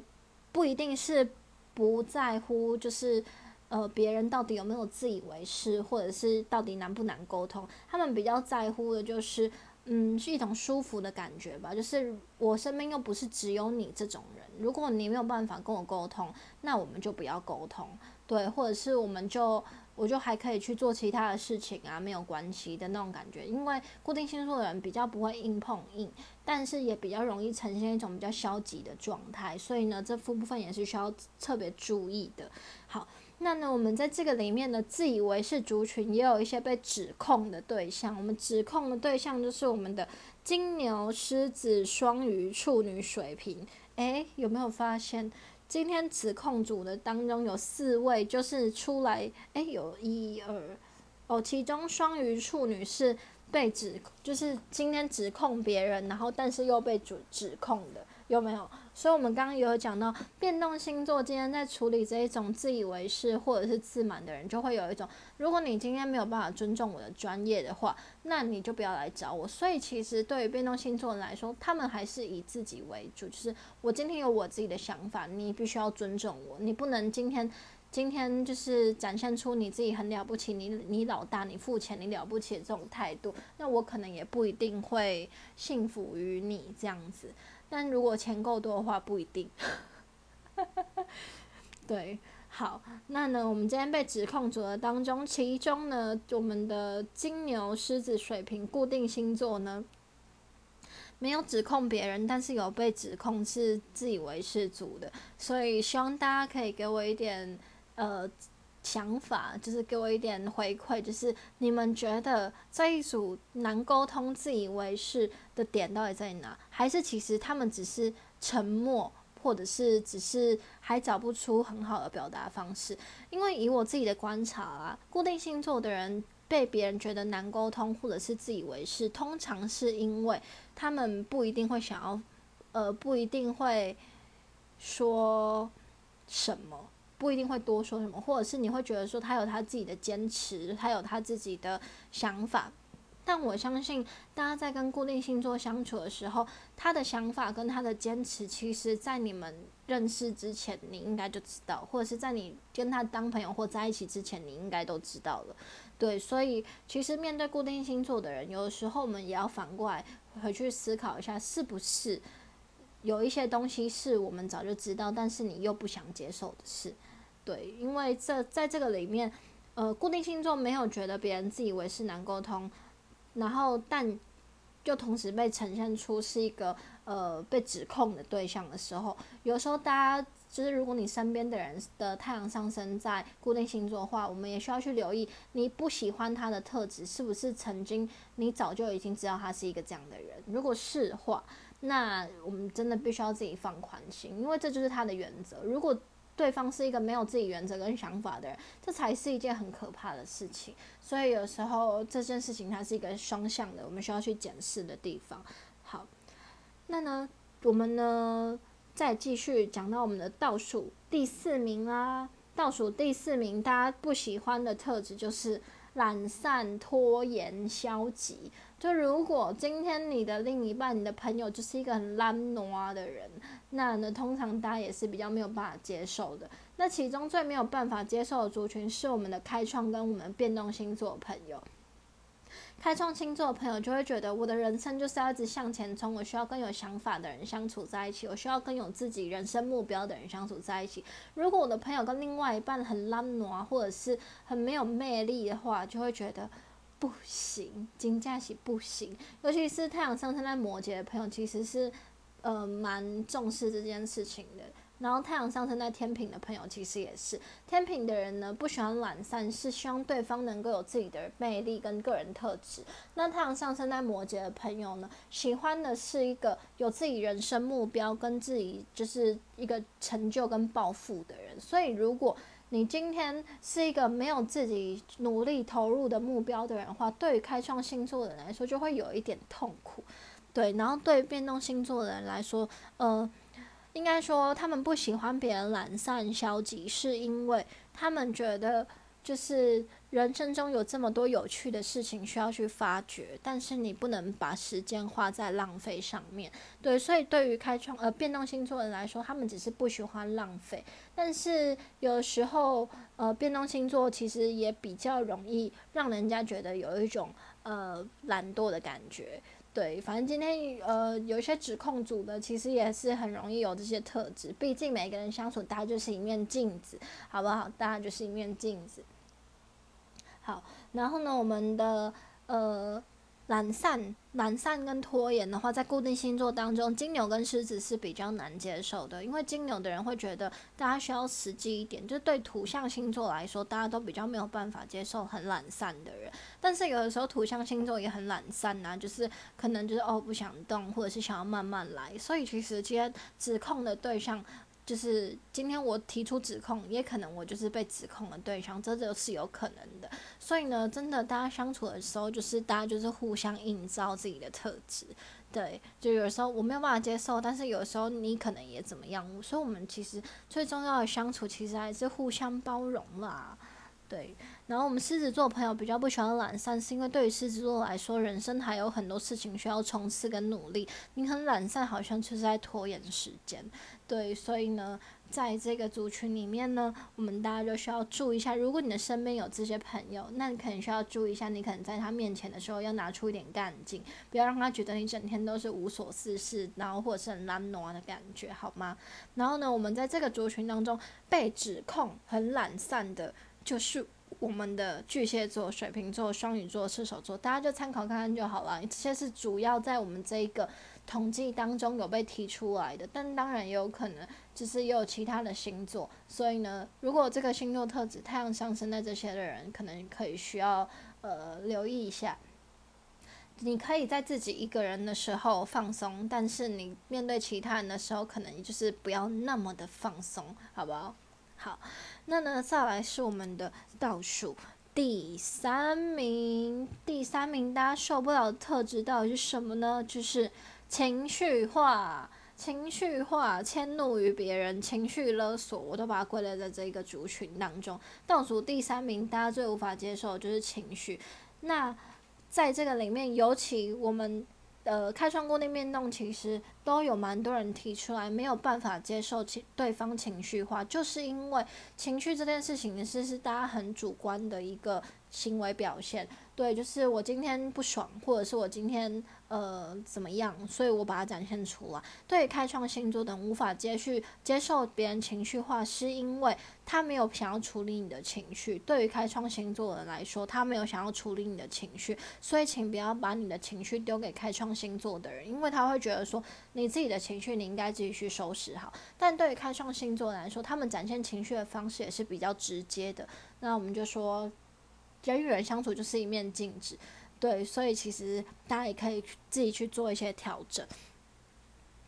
不一定是不在乎，就是呃别人到底有没有自以为是，或者是到底难不难沟通，他们比较在乎的就是。嗯，是一种舒服的感觉吧。就是我身边又不是只有你这种人，如果你没有办法跟我沟通，那我们就不要沟通，对，或者是我们就我就还可以去做其他的事情啊，没有关系的那种感觉。因为固定星座的人比较不会硬碰硬，但是也比较容易呈现一种比较消极的状态，所以呢，这副部分也是需要特别注意的。好。那呢，我们在这个里面呢，自以为是族群，也有一些被指控的对象。我们指控的对象就是我们的金牛、狮子、双鱼、处女、水瓶。诶，有没有发现今天指控组的当中有四位，就是出来，诶，有一二，哦，其中双鱼、处女是被指，就是今天指控别人，然后但是又被主指控的，有没有？所以，我们刚刚有讲到变动星座，今天在处理这一种自以为是或者是自满的人，就会有一种，如果你今天没有办法尊重我的专业的话，那你就不要来找我。所以，其实对于变动星座来说，他们还是以自己为主，就是我今天有我自己的想法，你必须要尊重我，你不能今天今天就是展现出你自己很了不起，你你老大，你付钱，你了不起这种态度，那我可能也不一定会信服于你这样子。但如果钱够多的话，不一定。对，好，那呢，我们今天被指控组的当中，其中呢，我们的金牛、狮子、水瓶固定星座呢，没有指控别人，但是有被指控是自以为是组的，所以希望大家可以给我一点呃想法，就是给我一点回馈，就是你们觉得这一组难沟通、自以为是的点到底在哪？还是其实他们只是沉默？或者是只是还找不出很好的表达方式，因为以我自己的观察啊，固定星座的人被别人觉得难沟通，或者是自以为是，通常是因为他们不一定会想要，呃，不一定会说什么，不一定会多说什么，或者是你会觉得说他有他自己的坚持，他有他自己的想法。但我相信，大家在跟固定星座相处的时候，他的想法跟他的坚持，其实在你们认识之前，你应该就知道，或者是在你跟他当朋友或在一起之前，你应该都知道了。对，所以其实面对固定星座的人，有的时候我们也要反过来回去思考一下，是不是有一些东西是我们早就知道，但是你又不想接受的事。对，因为这在这个里面，呃，固定星座没有觉得别人自以为是难沟通。然后，但就同时被呈现出是一个呃被指控的对象的时候，有时候大家就是如果你身边的人的太阳上升在固定星座的话，我们也需要去留意，你不喜欢他的特质是不是曾经你早就已经知道他是一个这样的人？如果是话，那我们真的必须要自己放宽心，因为这就是他的原则。如果对方是一个没有自己原则跟想法的人，这才是一件很可怕的事情。所以有时候这件事情它是一个双向的，我们需要去检视的地方。好，那呢，我们呢再继续讲到我们的倒数第四名啦。倒数第四名，大家不喜欢的特质就是懒散、拖延、消极。就如果今天你的另一半、你的朋友就是一个很懒惰的人。那呢，通常大家也是比较没有办法接受的。那其中最没有办法接受的族群是我们的开创跟我们变动星座朋友。开创星座的朋友就会觉得，我的人生就是要一直向前冲，我需要跟有想法的人相处在一起，我需要跟有自己人生目标的人相处在一起。如果我的朋友跟另外一半很懒惰，或者是很没有魅力的话，就会觉得不行，金价喜不行。尤其是太阳上升在摩羯的朋友，其实是。呃，蛮重视这件事情的。然后太阳上升在天平的朋友，其实也是天平的人呢，不喜欢懒散，是希望对方能够有自己的魅力跟个人特质。那太阳上升在摩羯的朋友呢，喜欢的是一个有自己人生目标跟自己就是一个成就跟抱负的人。所以，如果你今天是一个没有自己努力投入的目标的人的话，对于开创星座的人来说，就会有一点痛苦。对，然后对于变动星座的人来说，呃，应该说他们不喜欢别人懒散消极，是因为他们觉得就是人生中有这么多有趣的事情需要去发掘，但是你不能把时间花在浪费上面。对，所以对于开创呃变动星座的人来说，他们只是不喜欢浪费，但是有时候呃变动星座其实也比较容易让人家觉得有一种呃懒惰的感觉。对，反正今天呃有一些指控组的，其实也是很容易有这些特质。毕竟每个人相处，大家就是一面镜子，好不好？大家就是一面镜子。好，然后呢，我们的呃。懒散、懒散跟拖延的话，在固定星座当中，金牛跟狮子是比较难接受的，因为金牛的人会觉得大家需要实际一点，就是对土象星座来说，大家都比较没有办法接受很懒散的人。但是有的时候土象星座也很懒散呐，就是可能就是哦不想动，或者是想要慢慢来。所以其实今天指控的对象。就是今天我提出指控，也可能我就是被指控的对象，这就是有可能的。所以呢，真的大家相处的时候，就是大家就是互相映照自己的特质，对，就有时候我没有办法接受，但是有时候你可能也怎么样，所以我们其实最重要的相处，其实还是互相包容啦。对，然后我们狮子座朋友比较不喜欢懒散，是因为对于狮子座来说，人生还有很多事情需要冲刺跟努力。你很懒散，好像就是在拖延时间。对，所以呢，在这个族群里面呢，我们大家就需要注意一下，如果你的身边有这些朋友，那你可能需要注意一下，你可能在他面前的时候要拿出一点干劲，不要让他觉得你整天都是无所事事，然后或者是很懒惰的感觉，好吗？然后呢，我们在这个族群当中被指控很懒散的，就是我们的巨蟹座、水瓶座、双鱼座、射手座，大家就参考看看就好了。这些是主要在我们这一个。统计当中有被提出来的，但当然也有可能，就是也有其他的星座。所以呢，如果这个星座特质太阳上升在这些的人，可能可以需要呃留意一下。你可以在自己一个人的时候放松，但是你面对其他人的时候，可能就是不要那么的放松，好不好？好，那呢，再来是我们的倒数第三名，第三名大家受不了的特质到底是什么呢？就是。情绪化、情绪化、迁怒于别人、情绪勒索，我都把它归类在这一个族群当中。倒数第三名，大家最无法接受就是情绪。那在这个里面，尤其我们呃开创固定面动，其实都有蛮多人提出来，没有办法接受情对方情绪化，就是因为情绪这件事情是是大家很主观的一个行为表现。对，就是我今天不爽，或者是我今天呃怎么样，所以我把它展现出来。对于开创星座的无法接续接受别人情绪化，是因为他没有想要处理你的情绪。对于开创星座的人来说，他没有想要处理你的情绪，所以请不要把你的情绪丢给开创星座的人，因为他会觉得说你自己的情绪你应该自己去收拾好。但对于开创星座来说，他们展现情绪的方式也是比较直接的。那我们就说。人与人相处就是一面镜子，对，所以其实大家也可以自己去做一些调整。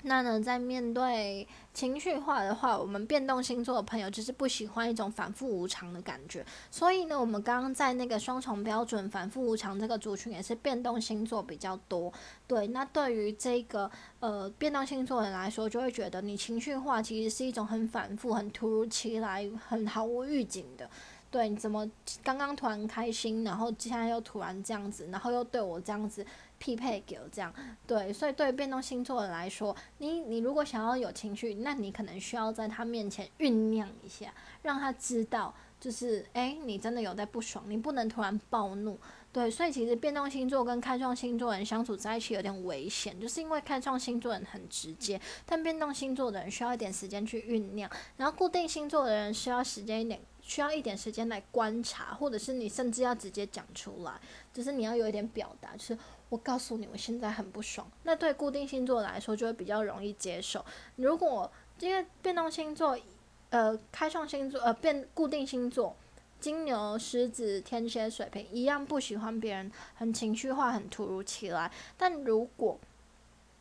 那呢，在面对情绪化的话，我们变动星座的朋友就是不喜欢一种反复无常的感觉。所以呢，我们刚刚在那个双重标准、反复无常这个族群也是变动星座比较多。对，那对于这个呃变动星座人来说，就会觉得你情绪化其实是一种很反复、很突如其来、很毫无预警的。对，你怎么刚刚突然开心，然后现在又突然这样子，然后又对我这样子匹配给我这样，对，所以对变动星座的来说，你你如果想要有情绪，那你可能需要在他面前酝酿一下，让他知道，就是诶，你真的有在不爽，你不能突然暴怒。对，所以其实变动星座跟开创星座人相处在一起有点危险，就是因为开创星座人很直接，但变动星座的人需要一点时间去酝酿，然后固定星座的人需要时间一点。需要一点时间来观察，或者是你甚至要直接讲出来，就是你要有一点表达，就是我告诉你我现在很不爽。那对固定星座来说就会比较容易接受。如果因为变动星座，呃，开创星座，呃，变固定星座，金牛、狮子、天蝎、水瓶一样不喜欢别人很情绪化、很突如其来。但如果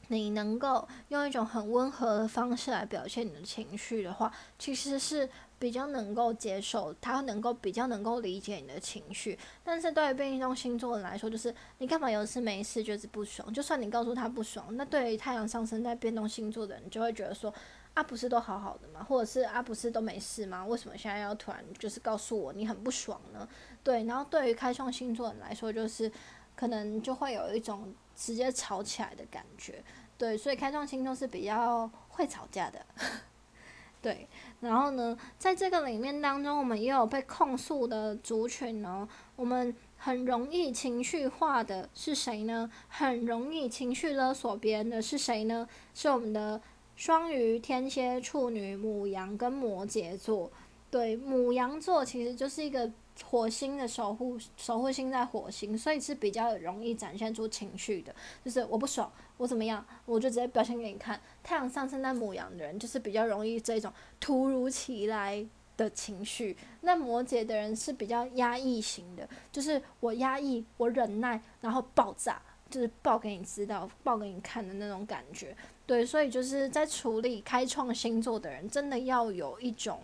你能够用一种很温和的方式来表现你的情绪的话，其实是比较能够接受，他能够比较能够理解你的情绪。但是对于变动星座人来说，就是你干嘛有事没事就是不爽，就算你告诉他不爽，那对于太阳上升在变动星座的人就会觉得说，啊不是都好好的吗？或者是啊不是都没事吗？为什么现在要突然就是告诉我你很不爽呢？对，然后对于开创星座人来说，就是可能就会有一种。直接吵起来的感觉，对，所以开创星座是比较会吵架的，对。然后呢，在这个里面当中，我们也有被控诉的族群呢。我们很容易情绪化的是谁呢？很容易情绪勒索别人的是谁呢？是我们的双鱼、天蝎、处女、母羊跟摩羯座。对，母羊座其实就是一个。火星的守护守护星在火星，所以是比较容易展现出情绪的。就是我不爽，我怎么样，我就直接表现给你看。太阳上升在母羊的人，就是比较容易这种突如其来的情绪。那摩羯的人是比较压抑型的，就是我压抑，我忍耐，然后爆炸，就是爆给你知道，爆给你看的那种感觉。对，所以就是在处理开创星座的人，真的要有一种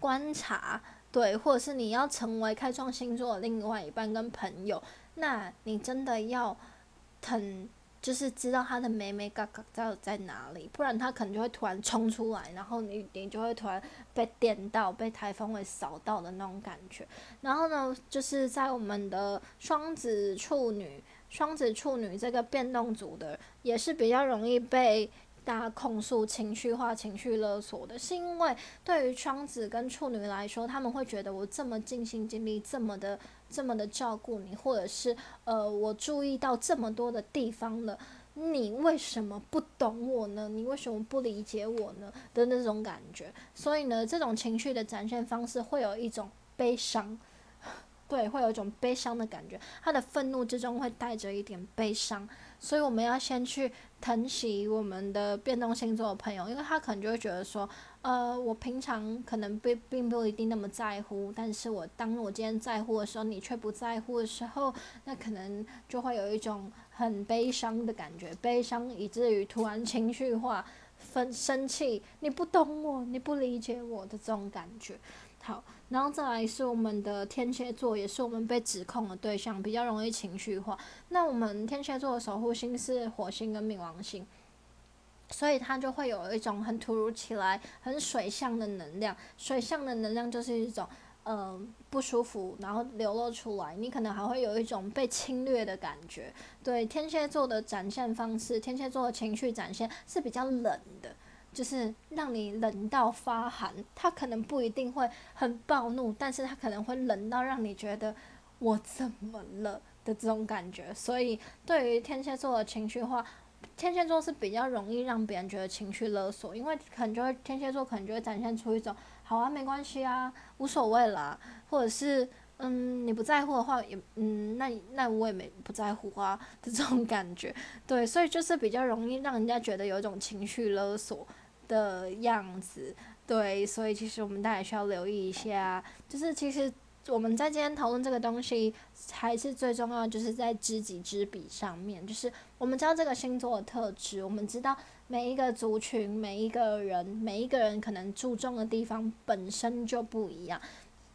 观察。对，或者是你要成为开创星座的另外一半跟朋友，那你真的要很就是知道他的美美嘎嘎在在哪里，不然他可能就会突然冲出来，然后你你就会突然被电到，被台风会扫到的那种感觉。然后呢，就是在我们的双子处女、双子处女这个变动组的，也是比较容易被大家控诉情绪化、情绪勒索的，是因为对于双子跟处女来说，他们会觉得我这么尽心尽力，这么的、这么的照顾你，或者是呃，我注意到这么多的地方了，你为什么不懂我呢？你为什么不理解我呢？的那种感觉。所以呢，这种情绪的展现方式会有一种悲伤。对，会有一种悲伤的感觉，他的愤怒之中会带着一点悲伤，所以我们要先去疼惜我们的变动星座的朋友，因为他可能就会觉得说，呃，我平常可能并并不一定那么在乎，但是我当我今天在乎的时候，你却不在乎的时候，那可能就会有一种很悲伤的感觉，悲伤以至于突然情绪化、分生气，你不懂我，你不理解我的这种感觉。好，然后再来是我们的天蝎座，也是我们被指控的对象，比较容易情绪化。那我们天蝎座的守护星是火星跟冥王星，所以它就会有一种很突如其来、很水象的能量。水象的能量就是一种呃不舒服，然后流露出来，你可能还会有一种被侵略的感觉。对天蝎座的展现方式，天蝎座的情绪展现是比较冷的。就是让你冷到发寒，他可能不一定会很暴怒，但是他可能会冷到让你觉得我怎么了的这种感觉。所以对于天蝎座的情绪化，天蝎座是比较容易让别人觉得情绪勒索，因为可能就会天蝎座可能就会展现出一种好啊，没关系啊，无所谓啦，或者是嗯你不在乎的话也嗯那那我也没不在乎啊的这种感觉。对，所以就是比较容易让人家觉得有一种情绪勒索。的样子，对，所以其实我们大家需要留意一下，就是其实我们在今天讨论这个东西，还是最重要，就是在知己知彼上面，就是我们知道这个星座的特质，我们知道每一个族群、每一个人、每一个人可能注重的地方本身就不一样，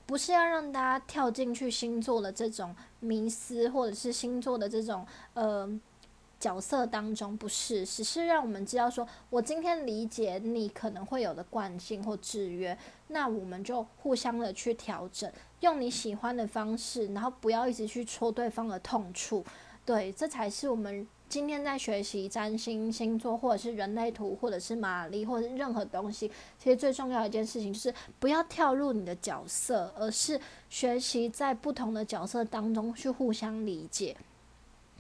不是要让大家跳进去星座的这种迷思，或者是星座的这种呃。角色当中不是，只是让我们知道说，我今天理解你可能会有的惯性或制约，那我们就互相的去调整，用你喜欢的方式，然后不要一直去戳对方的痛处，对，这才是我们今天在学习占星星座，或者是人类图，或者是玛丽，或者是任何东西，其实最重要一件事情就是不要跳入你的角色，而是学习在不同的角色当中去互相理解。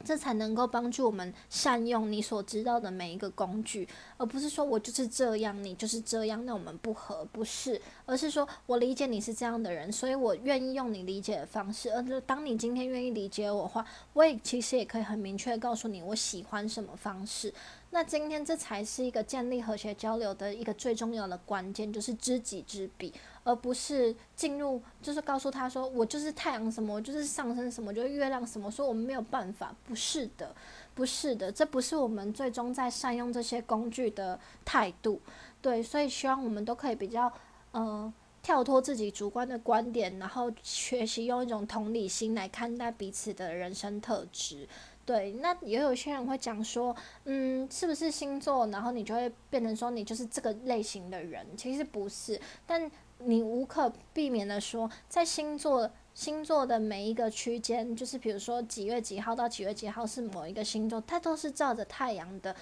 这才能够帮助我们善用你所知道的每一个工具，而不是说我就是这样，你就是这样，那我们不合，不是，而是说我理解你是这样的人，所以我愿意用你理解的方式。而当你今天愿意理解我的话，我也其实也可以很明确告诉你我喜欢什么方式。那今天这才是一个建立和谐交流的一个最重要的关键，就是知己知彼。而不是进入，就是告诉他说，我就是太阳什么，我就是上升什么，就是月亮什么，说我们没有办法，不是的，不是的，这不是我们最终在善用这些工具的态度，对，所以希望我们都可以比较，呃，跳脱自己主观的观点，然后学习用一种同理心来看待彼此的人生特质，对，那也有些人会讲说，嗯，是不是星座，然后你就会变成说你就是这个类型的人，其实不是，但。你无可避免的说，在星座星座的每一个区间，就是比如说几月几号到几月几号是某一个星座，它都是照着太阳的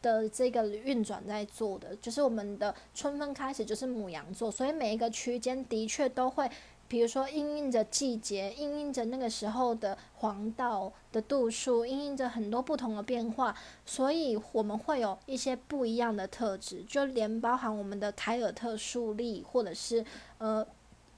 的这个运转在做的。就是我们的春分开始就是母羊座，所以每一个区间的确都会。比如说，因应着季节，因应着那个时候的黄道的度数，因应着很多不同的变化，所以我们会有一些不一样的特质，就连包含我们的凯尔特树立，或者是呃。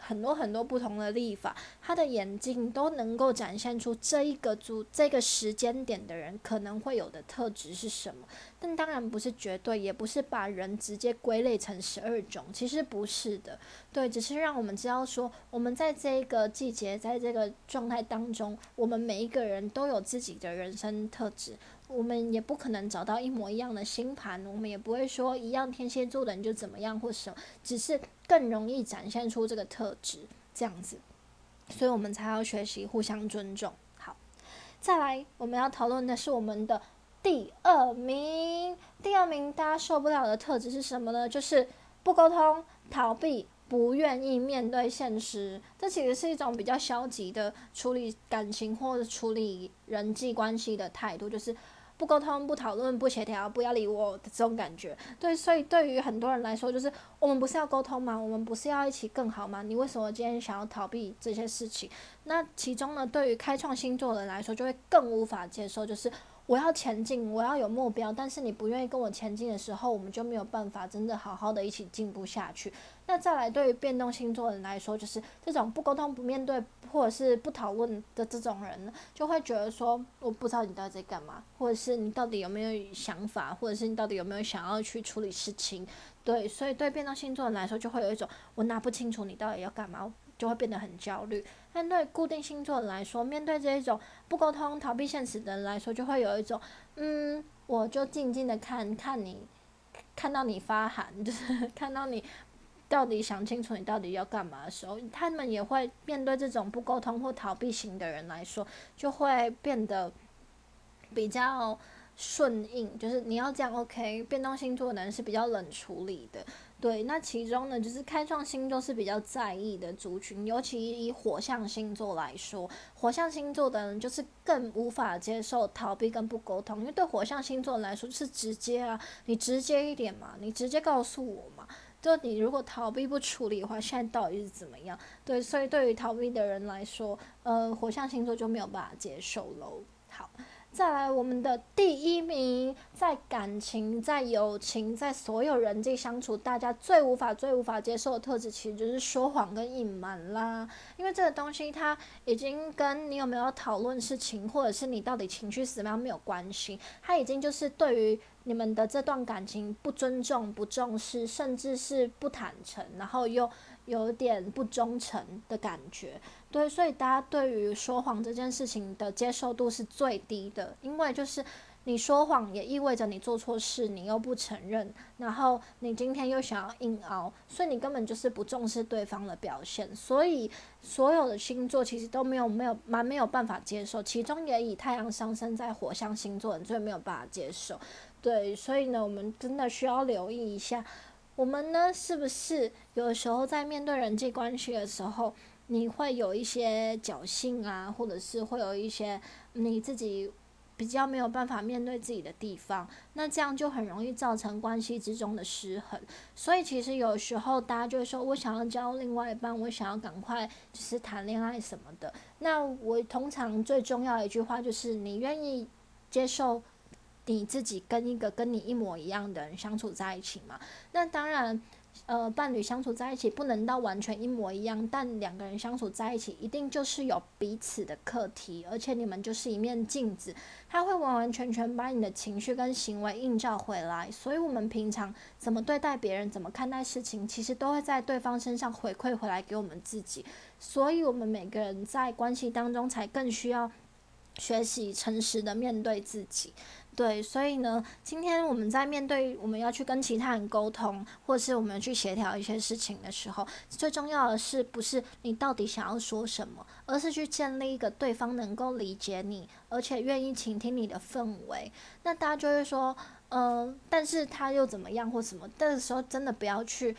很多很多不同的历法，他的眼睛都能够展现出这一个组这个时间点的人可能会有的特质是什么。但当然不是绝对，也不是把人直接归类成十二种，其实不是的。对，只是让我们知道说，我们在这个季节，在这个状态当中，我们每一个人都有自己的人生特质。我们也不可能找到一模一样的星盘，我们也不会说一样天蝎座的人就怎么样或什么，只是更容易展现出这个特质这样子，所以我们才要学习互相尊重。好，再来我们要讨论的是我们的第二名，第二名大家受不了的特质是什么呢？就是不沟通、逃避、不愿意面对现实。这其实是一种比较消极的处理感情或者处理人际关系的态度，就是。不沟通、不讨论、不协调、不要理我的这种感觉。对，所以对于很多人来说，就是我们不是要沟通吗？我们不是要一起更好吗？你为什么今天想要逃避这些事情？那其中呢，对于开创星座的人来说，就会更无法接受，就是。我要前进，我要有目标，但是你不愿意跟我前进的时候，我们就没有办法真的好好的一起进步下去。那再来，对于变动星座人来说，就是这种不沟通、不面对或者是不讨论的这种人呢，就会觉得说，我不知道你到底在干嘛，或者是你到底有没有想法，或者是你到底有没有想要去处理事情。对，所以对变动星座人来说，就会有一种我拿不清楚你到底要干嘛。就会变得很焦虑。但对固定星座人来说，面对这一种不沟通、逃避现实的人来说，就会有一种，嗯，我就静静的看看你，看到你发寒，就是看到你到底想清楚你到底要干嘛的时候，他们也会面对这种不沟通或逃避型的人来说，就会变得比较顺应，就是你要这样 OK。变动星座的人是比较冷处理的。对，那其中呢，就是开创星座是比较在意的族群，尤其以火象星座来说，火象星座的人就是更无法接受逃避跟不沟通，因为对火象星座来说就是直接啊，你直接一点嘛，你直接告诉我嘛，就你如果逃避不处理的话，现在到底是怎么样？对，所以对于逃避的人来说，呃，火象星座就没有办法接受喽。好。再来，我们的第一名，在感情、在友情、在所有人际相处，大家最无法、最无法接受的特质，其实就是说谎跟隐瞒啦。因为这个东西，它已经跟你有没有讨论事情，或者是你到底情绪怎么样没有关系，它已经就是对于你们的这段感情不尊重、不重视，甚至是不坦诚，然后又有点不忠诚的感觉。对，所以大家对于说谎这件事情的接受度是最低的，因为就是你说谎也意味着你做错事，你又不承认，然后你今天又想要硬熬，所以你根本就是不重视对方的表现。所以所有的星座其实都没有没有蛮没有办法接受，其中也以太阳上升在火象星座你最没有办法接受。对，所以呢，我们真的需要留意一下，我们呢是不是有时候在面对人际关系的时候。你会有一些侥幸啊，或者是会有一些你自己比较没有办法面对自己的地方，那这样就很容易造成关系之中的失衡。所以其实有时候大家就会说，我想要交另外一半，我想要赶快就是谈恋爱什么的。那我通常最重要的一句话就是，你愿意接受你自己跟一个跟你一模一样的人相处在一起嘛？那当然。呃，伴侣相处在一起不能到完全一模一样，但两个人相处在一起一定就是有彼此的课题，而且你们就是一面镜子，他会完完全全把你的情绪跟行为映照回来。所以，我们平常怎么对待别人，怎么看待事情，其实都会在对方身上回馈回来给我们自己。所以，我们每个人在关系当中才更需要学习诚实的面对自己。对，所以呢，今天我们在面对我们要去跟其他人沟通，或是我们去协调一些事情的时候，最重要的是不是你到底想要说什么，而是去建立一个对方能够理解你，而且愿意倾听你的氛围。那大家就会说，嗯，但是他又怎么样或什么？这个时候真的不要去。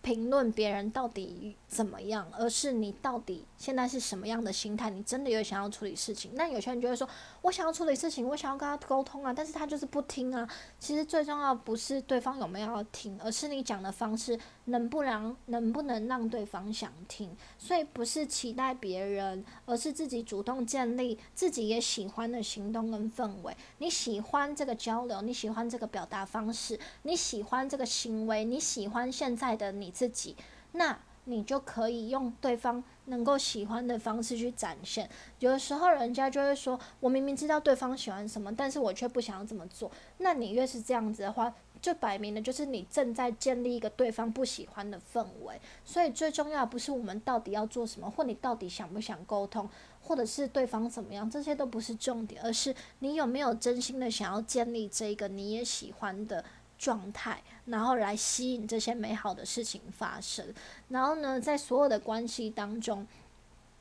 评论别人到底怎么样，而是你到底现在是什么样的心态？你真的有想要处理事情？那有些人就会说，我想要处理事情，我想要跟他沟通啊，但是他就是不听啊。其实最重要不是对方有没有要听，而是你讲的方式能不能能不能让对方想听。所以不是期待别人，而是自己主动建立自己也喜欢的行动跟氛围。你喜欢这个交流，你喜欢这个表达方式，你喜欢这个行为，你喜欢现在的你。自己，那你就可以用对方能够喜欢的方式去展现。有的时候，人家就会说：“我明明知道对方喜欢什么，但是我却不想要这么做。”那你越是这样子的话，就摆明了就是你正在建立一个对方不喜欢的氛围。所以最重要不是我们到底要做什么，或你到底想不想沟通，或者是对方怎么样，这些都不是重点，而是你有没有真心的想要建立这个你也喜欢的。状态，然后来吸引这些美好的事情发生。然后呢，在所有的关系当中，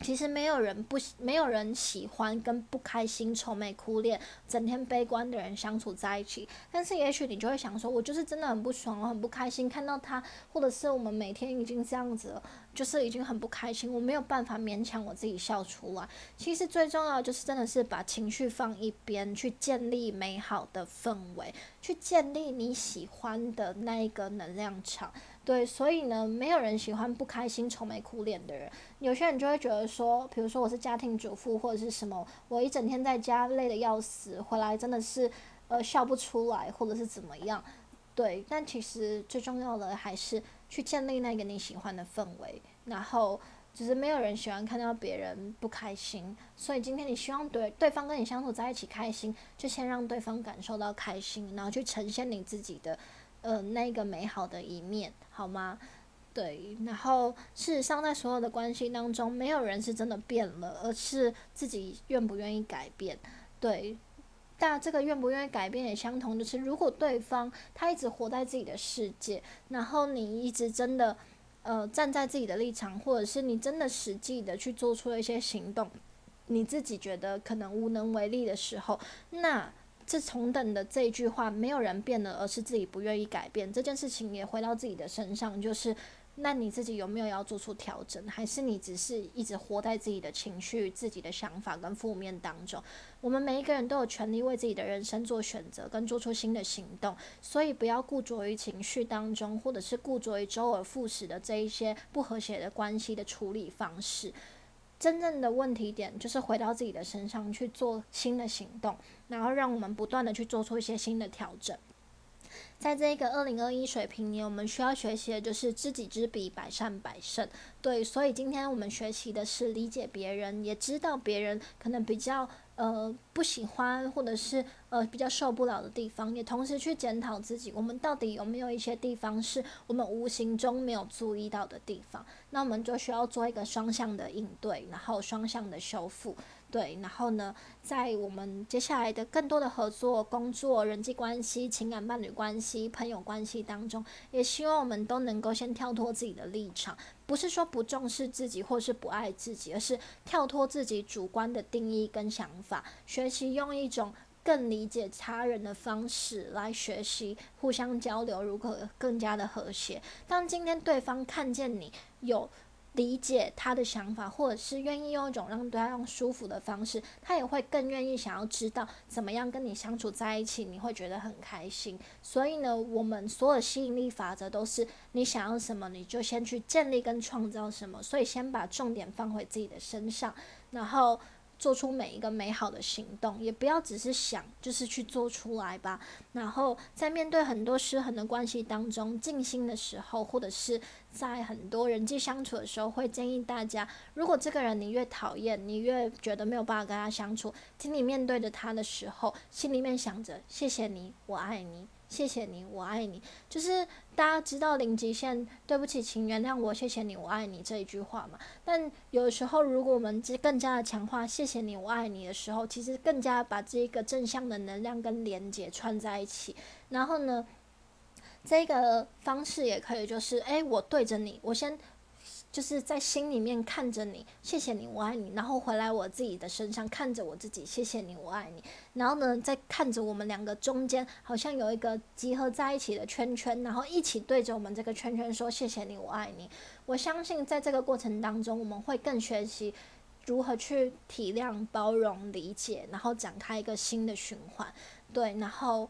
其实没有人不没有人喜欢跟不开心、愁眉苦脸、整天悲观的人相处在一起。但是也许你就会想说，我就是真的很不爽，我很不开心，看到他，或者是我们每天已经这样子了，就是已经很不开心，我没有办法勉强我自己笑出来。其实最重要就是真的是把情绪放一边，去建立美好的氛围，去建立你喜欢的那一个能量场。对，所以呢，没有人喜欢不开心、愁眉苦脸的人。有些人就会觉得说，比如说我是家庭主妇或者是什么，我一整天在家累得要死，回来真的是呃笑不出来，或者是怎么样。对，但其实最重要的还是去建立那个你喜欢的氛围。然后，只是没有人喜欢看到别人不开心，所以今天你希望对对方跟你相处在一起开心，就先让对方感受到开心，然后去呈现你自己的。呃，那个美好的一面，好吗？对，然后事实上，在所有的关系当中，没有人是真的变了，而是自己愿不愿意改变。对，但这个愿不愿意改变也相同，就是如果对方他一直活在自己的世界，然后你一直真的呃站在自己的立场，或者是你真的实际的去做出了一些行动，你自己觉得可能无能为力的时候，那。这同等的这一句话，没有人变了，而是自己不愿意改变。这件事情也回到自己的身上，就是那你自己有没有要做出调整，还是你只是一直活在自己的情绪、自己的想法跟负面当中？我们每一个人都有权利为自己的人生做选择，跟做出新的行动。所以不要固着于情绪当中，或者是固着于周而复始的这一些不和谐的关系的处理方式。真正的问题点就是回到自己的身上去做新的行动，然后让我们不断的去做出一些新的调整。在这个二零二一水平年，我们需要学习的就是知己知彼，百战百胜。对，所以今天我们学习的是理解别人，也知道别人可能比较。呃，不喜欢或者是呃比较受不了的地方，也同时去检讨自己，我们到底有没有一些地方是我们无形中没有注意到的地方？那我们就需要做一个双向的应对，然后双向的修复。对，然后呢，在我们接下来的更多的合作、工作、人际关系、情感伴侣关系、朋友关系当中，也希望我们都能够先跳脱自己的立场，不是说不重视自己或是不爱自己，而是跳脱自己主观的定义跟想法，学习用一种更理解他人的方式来学习，互相交流，如何更加的和谐。当今天对方看见你有。理解他的想法，或者是愿意用一种让对方舒服的方式，他也会更愿意想要知道怎么样跟你相处在一起，你会觉得很开心。所以呢，我们所有吸引力法则都是你想要什么，你就先去建立跟创造什么。所以先把重点放回自己的身上，然后。做出每一个美好的行动，也不要只是想，就是去做出来吧。然后在面对很多失衡的关系当中，静心的时候，或者是在很多人际相处的时候，会建议大家，如果这个人你越讨厌，你越觉得没有办法跟他相处，请你面对着他的时候，心里面想着谢谢你，我爱你。谢谢你，我爱你。就是大家知道零极限，对不起，请原谅我，谢谢你，我爱你这一句话嘛。但有时候，如果我们更加的强化“谢谢你，我爱你”的时候，其实更加把这个正向的能量跟连接串在一起。然后呢，这个方式也可以，就是诶，我对着你，我先。就是在心里面看着你，谢谢你，我爱你。然后回来我自己的身上看着我自己，谢谢你，我爱你。然后呢，再看着我们两个中间好像有一个集合在一起的圈圈，然后一起对着我们这个圈圈说谢谢你，我爱你。我相信在这个过程当中，我们会更学习如何去体谅、包容、理解，然后展开一个新的循环。对，然后。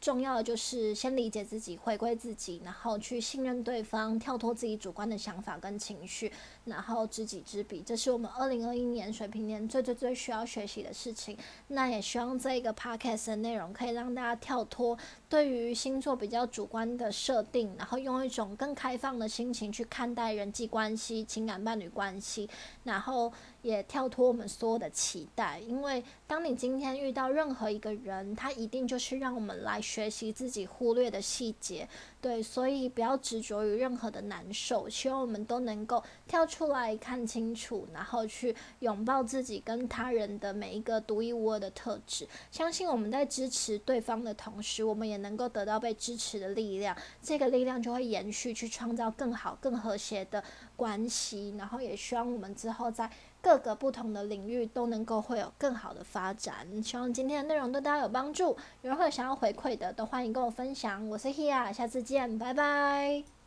重要的就是先理解自己，回归自己，然后去信任对方，跳脱自己主观的想法跟情绪，然后知己知彼，这是我们二零二一年水平年最最最需要学习的事情。那也希望这一个 podcast 的内容可以让大家跳脱对于星座比较主观的设定，然后用一种更开放的心情去看待人际关系、情感伴侣关系，然后。也跳脱我们所有的期待，因为当你今天遇到任何一个人，他一定就是让我们来学习自己忽略的细节。对，所以不要执着于任何的难受，希望我们都能够跳出来看清楚，然后去拥抱自己跟他人的每一个独一无二的特质。相信我们在支持对方的同时，我们也能够得到被支持的力量，这个力量就会延续去创造更好、更和谐的关系。然后也希望我们之后在各个不同的领域都能够会有更好的发展。希望今天的内容对大家有帮助。有人会想要回馈的，都欢迎跟我分享。我是 Hia，下次见，拜拜。